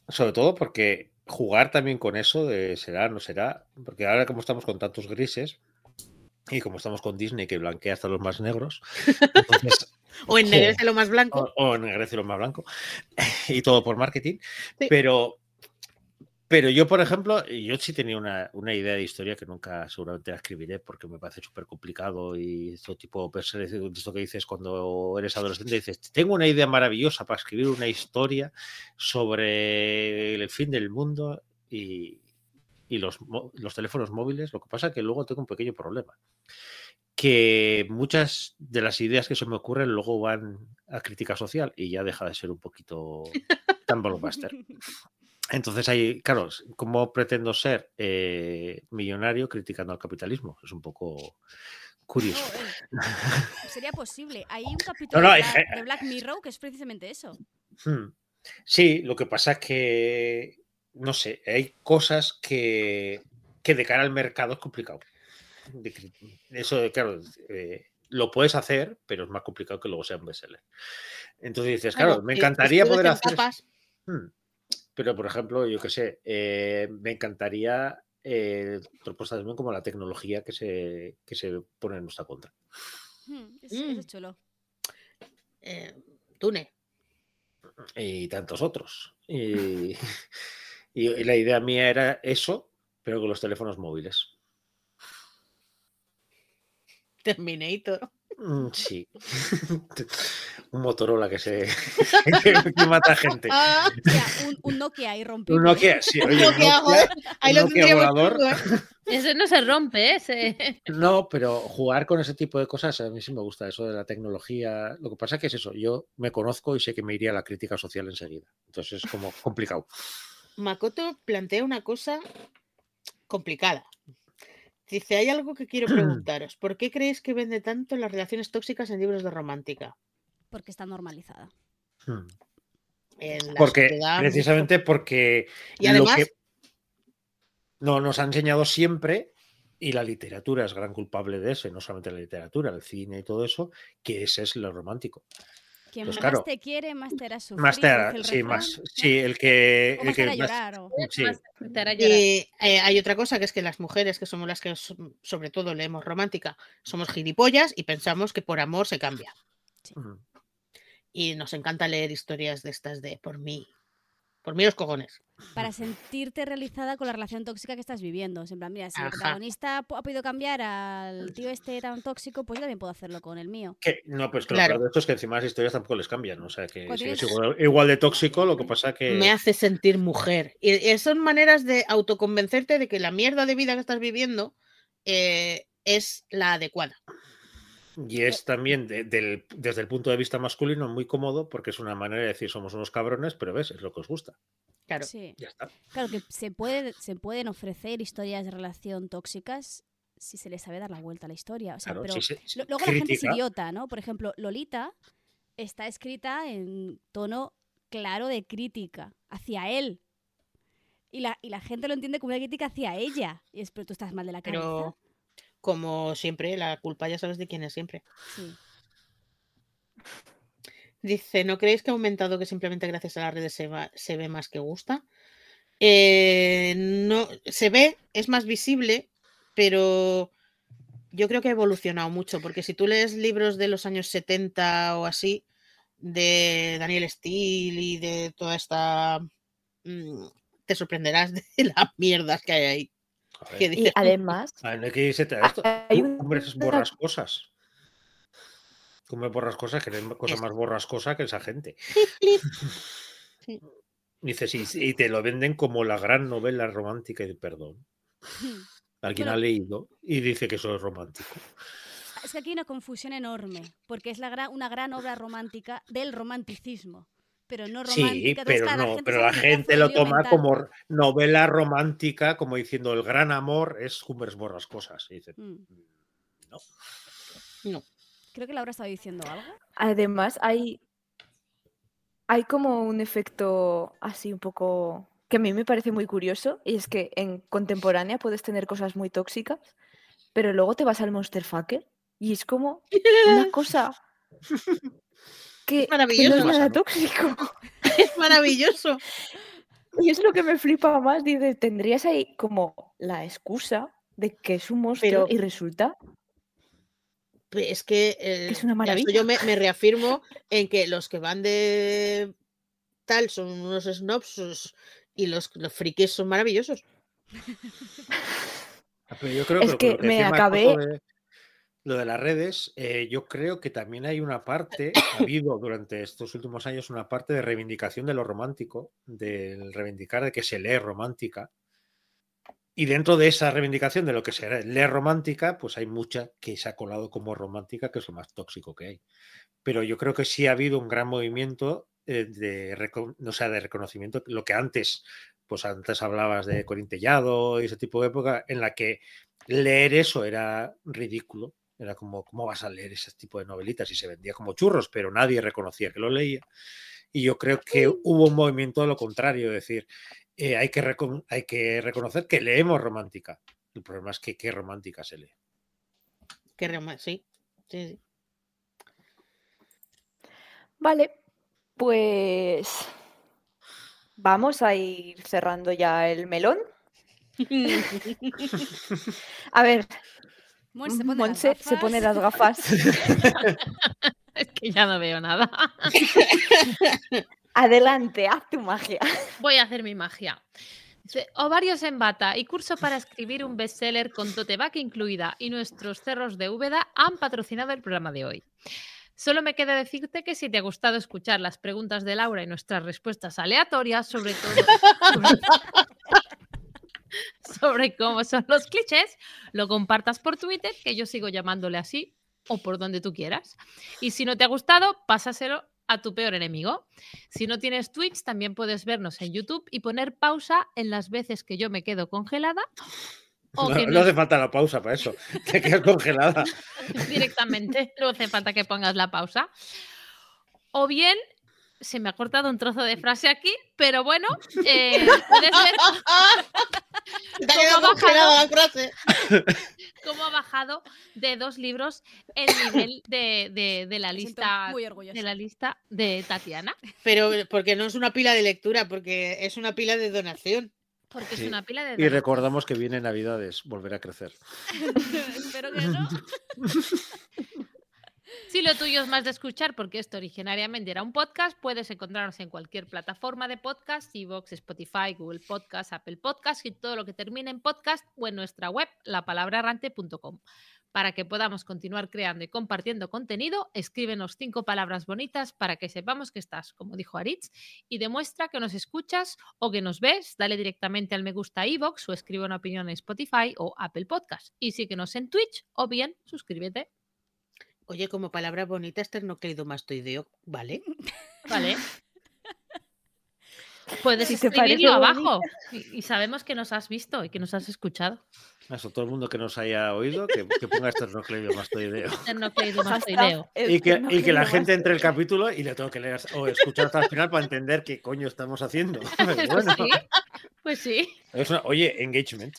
sobre todo porque jugar también con eso de será, no será, porque ahora como estamos con tantos grises y como estamos con Disney que blanquea hasta los más negros, [LAUGHS] entonces, O ennegrece lo más blanco. o, o ennegrece lo más blanco, [LAUGHS] y todo por marketing, Sí. pero... Pero yo, por ejemplo, yo sí tenía una, una idea de historia que nunca seguramente la escribiré porque me parece súper complicado y esto tipo, pues, esto que dices cuando eres adolescente, dices, tengo una idea maravillosa para escribir una historia sobre el fin del mundo y, y los, los teléfonos móviles. Lo que pasa es que luego tengo un pequeño problema, que muchas de las ideas que se me ocurren luego van a crítica social y ya deja de ser un poquito [LAUGHS] tan blockbuster. Entonces ahí, claro, ¿cómo pretendo ser eh, millonario criticando al capitalismo? Es un poco curioso. Joder. Sería posible. Hay un [LAUGHS] capítulo no, de, hay Black, ge- de Black Mirror que es precisamente eso. Hmm. Sí, lo que pasa es que, no sé, hay cosas que, que de cara al mercado es complicado. Eso, claro, eh, lo puedes hacer, pero es más complicado que luego sea un bestseller. Entonces dices, claro, Claro, me encantaría poder en hacer... Hmm. Pero, por ejemplo, yo qué sé, eh, me encantaría eh, propuestas también como la tecnología que se, que se pone en nuestra contra. Hmm, es, eso es Mm. chulo. eh, Tune. Y tantos otros. Y, [LAUGHS] [LAUGHS] y- y la idea mía era eso, pero con los teléfonos móviles. Terminator. Mm, Sí. [LAUGHS] Un Motorola que se [LAUGHS] [LAUGHS] que, mata gente. Ah, un, un Nokia irrompible. Un Nokia, sí, oye, un Nokia, Nokia- joder, ahí un lo Nokia volador. todo, ¿eh? Ese no se rompe, ese. No, pero jugar con ese tipo de cosas a mí sí me gusta, eso de la tecnología. Lo que pasa que es eso, yo me conozco y sé que me iría a la crítica social enseguida. Entonces es como complicado. Makoto plantea una cosa complicada. Dice, hay algo que quiero [CLEARS THROAT] preguntaros. ¿Por qué creéis que vende tanto las relaciones tóxicas en libros de romántica? Porque está normalizada. Hmm. Porque, sociedad- precisamente porque Y lo además, que no, nos ha enseñado siempre, y la literatura es gran culpable de eso, y no solamente la literatura, el cine y todo eso, que ese es lo romántico. Quien Pues más claro. te quiere, más te hará sufrir. Más te hará- el sí, más, sí, el que, el más te que llorar. o- sí. Más te hará llorar. y, eh, hay otra cosa que es que las mujeres, que somos las que so- sobre todo leemos romántica, somos gilipollas y pensamos que por amor se cambia. Y nos encanta leer historias de estas de por mí, Por mí los cojones. para sentirte realizada con la relación tóxica que estás viviendo. En plan, mira, si el protagonista ha podido cambiar al tío este tan tóxico, pues yo también puedo hacerlo con el mío. Que- no, pues que lo Claro. peor de esto es que encima las historias tampoco les cambian. O sea, que sí, es igual, igual de tóxico, lo que pasa que. Me hace sentir mujer. Y, y son maneras de autoconvencerte de que la mierda de vida que estás viviendo eh, es la adecuada. Y es también de- del- desde el punto de vista masculino muy cómodo porque es una manera de decir somos unos cabrones, pero ves, es lo que os gusta. Claro. Sí. Ya está. Claro que se, puede, se pueden ofrecer historias de relación tóxicas si se les sabe dar la vuelta a la historia. O sea, Claro, pero si se- si lo- luego la gente es idiota, ¿no? Por ejemplo, Lolita está escrita en tono claro de crítica hacia él. Y la, y la gente lo entiende como una crítica hacia ella. Y es, pero tú estás mal de la cabeza. Pero como siempre, la culpa ya sabes de quién es siempre. Sí. Dice, ¿no creéis que ha aumentado que simplemente gracias a las redes se, va- se ve más que gusta? Eh, no, se ve, es más visible, pero yo creo que ha evolucionado mucho, porque si tú lees libros de los años 70 o así, de Daniel Steele y de toda esta... mm, te sorprenderás [LAUGHS] de las mierdas que hay ahí. Ver, Y además, ver, no hay que irse a esto. hay una- hombres borras cosas. Tú me borras cosas que eres cosa más borrascosa que esa gente. [LAUGHS] Sí. Dices, y, y te lo venden como la gran novela romántica y perdón. Alguien Bueno. ha leído y dice que eso es romántico. Es que aquí hay una confusión enorme, porque es la gran, una gran obra romántica del romanticismo. Pero no romántica. Sí, pero no, gente pero la gente lo toma mental. como novela romántica, como diciendo el gran amor es Cumbres borrascosas. Y dicen, Mm. no. no. Creo que Laura estaba diciendo algo. además hay, hay como un efecto así un poco que a mí me parece muy curioso y es que en contemporánea puedes tener cosas muy tóxicas, pero luego te vas al Monster Fucker y es como una [LAUGHS] cosa que, que no maravilloso. es nada ¿no? tóxico. Es maravilloso. [LAUGHS] [LAUGHS] Y es lo que me flipa más, dice, tendrías ahí como la excusa de que es un monstruo Pero- y resulta Es que, eh, es una maravilla. yo me, me reafirmo en que los que van de tal son unos snobs y los, los frikis son maravillosos. Ah, Pero yo creo Es que me acabé- de- lo de las redes, eh, yo creo que también hay una parte, ha [COUGHS] habido durante estos últimos años una parte de reivindicación de lo romántico, del reivindicar de que se lee romántica. Y dentro de esa reivindicación de lo que se lee romántica, pues hay mucha que se ha colado como romántica, que es lo más tóxico que hay. Pero yo creo que sí ha habido un gran movimiento eh, de, o sea, de reconocimiento, lo que antes, pues antes hablabas de Corintellado y ese tipo de época, en la que leer eso era ridículo. Era como, ¿cómo vas a leer ese tipo de novelitas? Y se vendía como churros, pero nadie reconocía que lo leía. Y yo creo que hubo un movimiento de lo contrario, es decir, eh, hay, que hay que reconocer que leemos romántica. El problema es que qué romántica se lee. Que rema- sí, sí, sí. Vale, pues vamos a ir cerrando ya el melón. [LAUGHS] [LAUGHS] A ver, Monse se pone, las Monse se pone gafas. las gafas. [LAUGHS] Es que ya no veo nada. [LAUGHS] Adelante, haz tu magia. Voy a hacer mi magia. Ovarios en bata y curso para escribir un bestseller con tote bag incluida y nuestros cerros de Úbeda han patrocinado el programa de hoy. Solo me queda decirte que si te ha gustado escuchar las preguntas de Laura y nuestras respuestas aleatorias, sobre todo sobre, sobre cómo son los clichés, lo compartas por Twitter, que yo sigo llamándole así, o por donde tú quieras. Y si no te ha gustado, pásaselo a tu peor enemigo. Si no tienes Twitch, también puedes vernos en YouTube y poner pausa en las veces que yo me quedo congelada o No, que no hace falta la pausa para eso. [LAUGHS] Te quedas congelada. [LAUGHS] directamente, no hace falta que pongas la pausa. O bien, se me ha cortado un trozo de frase aquí, pero bueno, [LAUGHS] eh, puedes ver ¿Cómo ha bajado? congelada la frase. [LAUGHS] cómo ha bajado de dos libros el nivel de, de- de la lista de la lista de Tatiana, Pero porque no es una pila de lectura, porque es una pila de donación. porque Sí. es una pila de... Y donaciones. recordamos que viene Navidades, volver a crecer. [LAUGHS] Espero que no. Si lo tuyo es más de escuchar, porque esto originariamente era un podcast, puedes encontrarnos en cualquier plataforma de podcast, Evox, Spotify, Google Podcast, Apple Podcast y todo lo que termine en podcast o en nuestra web, lapalabrarrante.com. Para que podamos continuar creando y compartiendo contenido, escríbenos cinco palabras bonitas para que sepamos que estás, como dijo Aritz, y demuestra que nos escuchas o que nos ves. Dale directamente al me gusta a o escribe una opinión en Spotify o Apple Podcast. Y síguenos en Twitch o bien suscríbete. Oye, como palabra bonita, esternocleidomastoideo, ¿vale? ¿Vale? [LAUGHS] Puedes Si escribirlo abajo y, y sabemos que nos has visto y que nos has escuchado. Eso, todo el mundo que nos haya oído, que, que ponga esternocleidomastoideo. Esternocleidomastoideo. [LAUGHS] Y que, y que la gente entre el capítulo y le tengo que leer o escuchar hasta el final para entender qué coño estamos haciendo. [LAUGHS] Pero Pues bueno, sí, pues sí. es una- oye, engagement.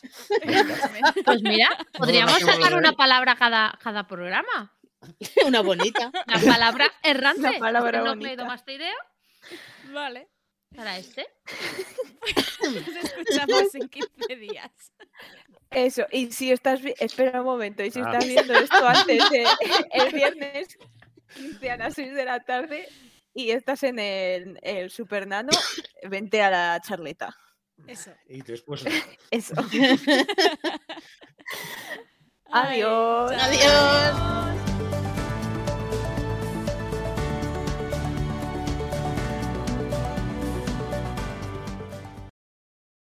Pues mira, podríamos sacar una palabra cada, cada programa. [LAUGHS] Una bonita. La palabra [LAUGHS] errante. La palabra Esternocleidomastoideo Vale. para este. Nos escuchamos en 15 días. Eso, y si estás, espera un momento, y si Ah. estás viendo esto antes de [LAUGHS] el viernes 15 a las 6 de la tarde y estás en el, el Super Nano, vente a la charleta. Eso. Y después Eso. Adiós. Adiós.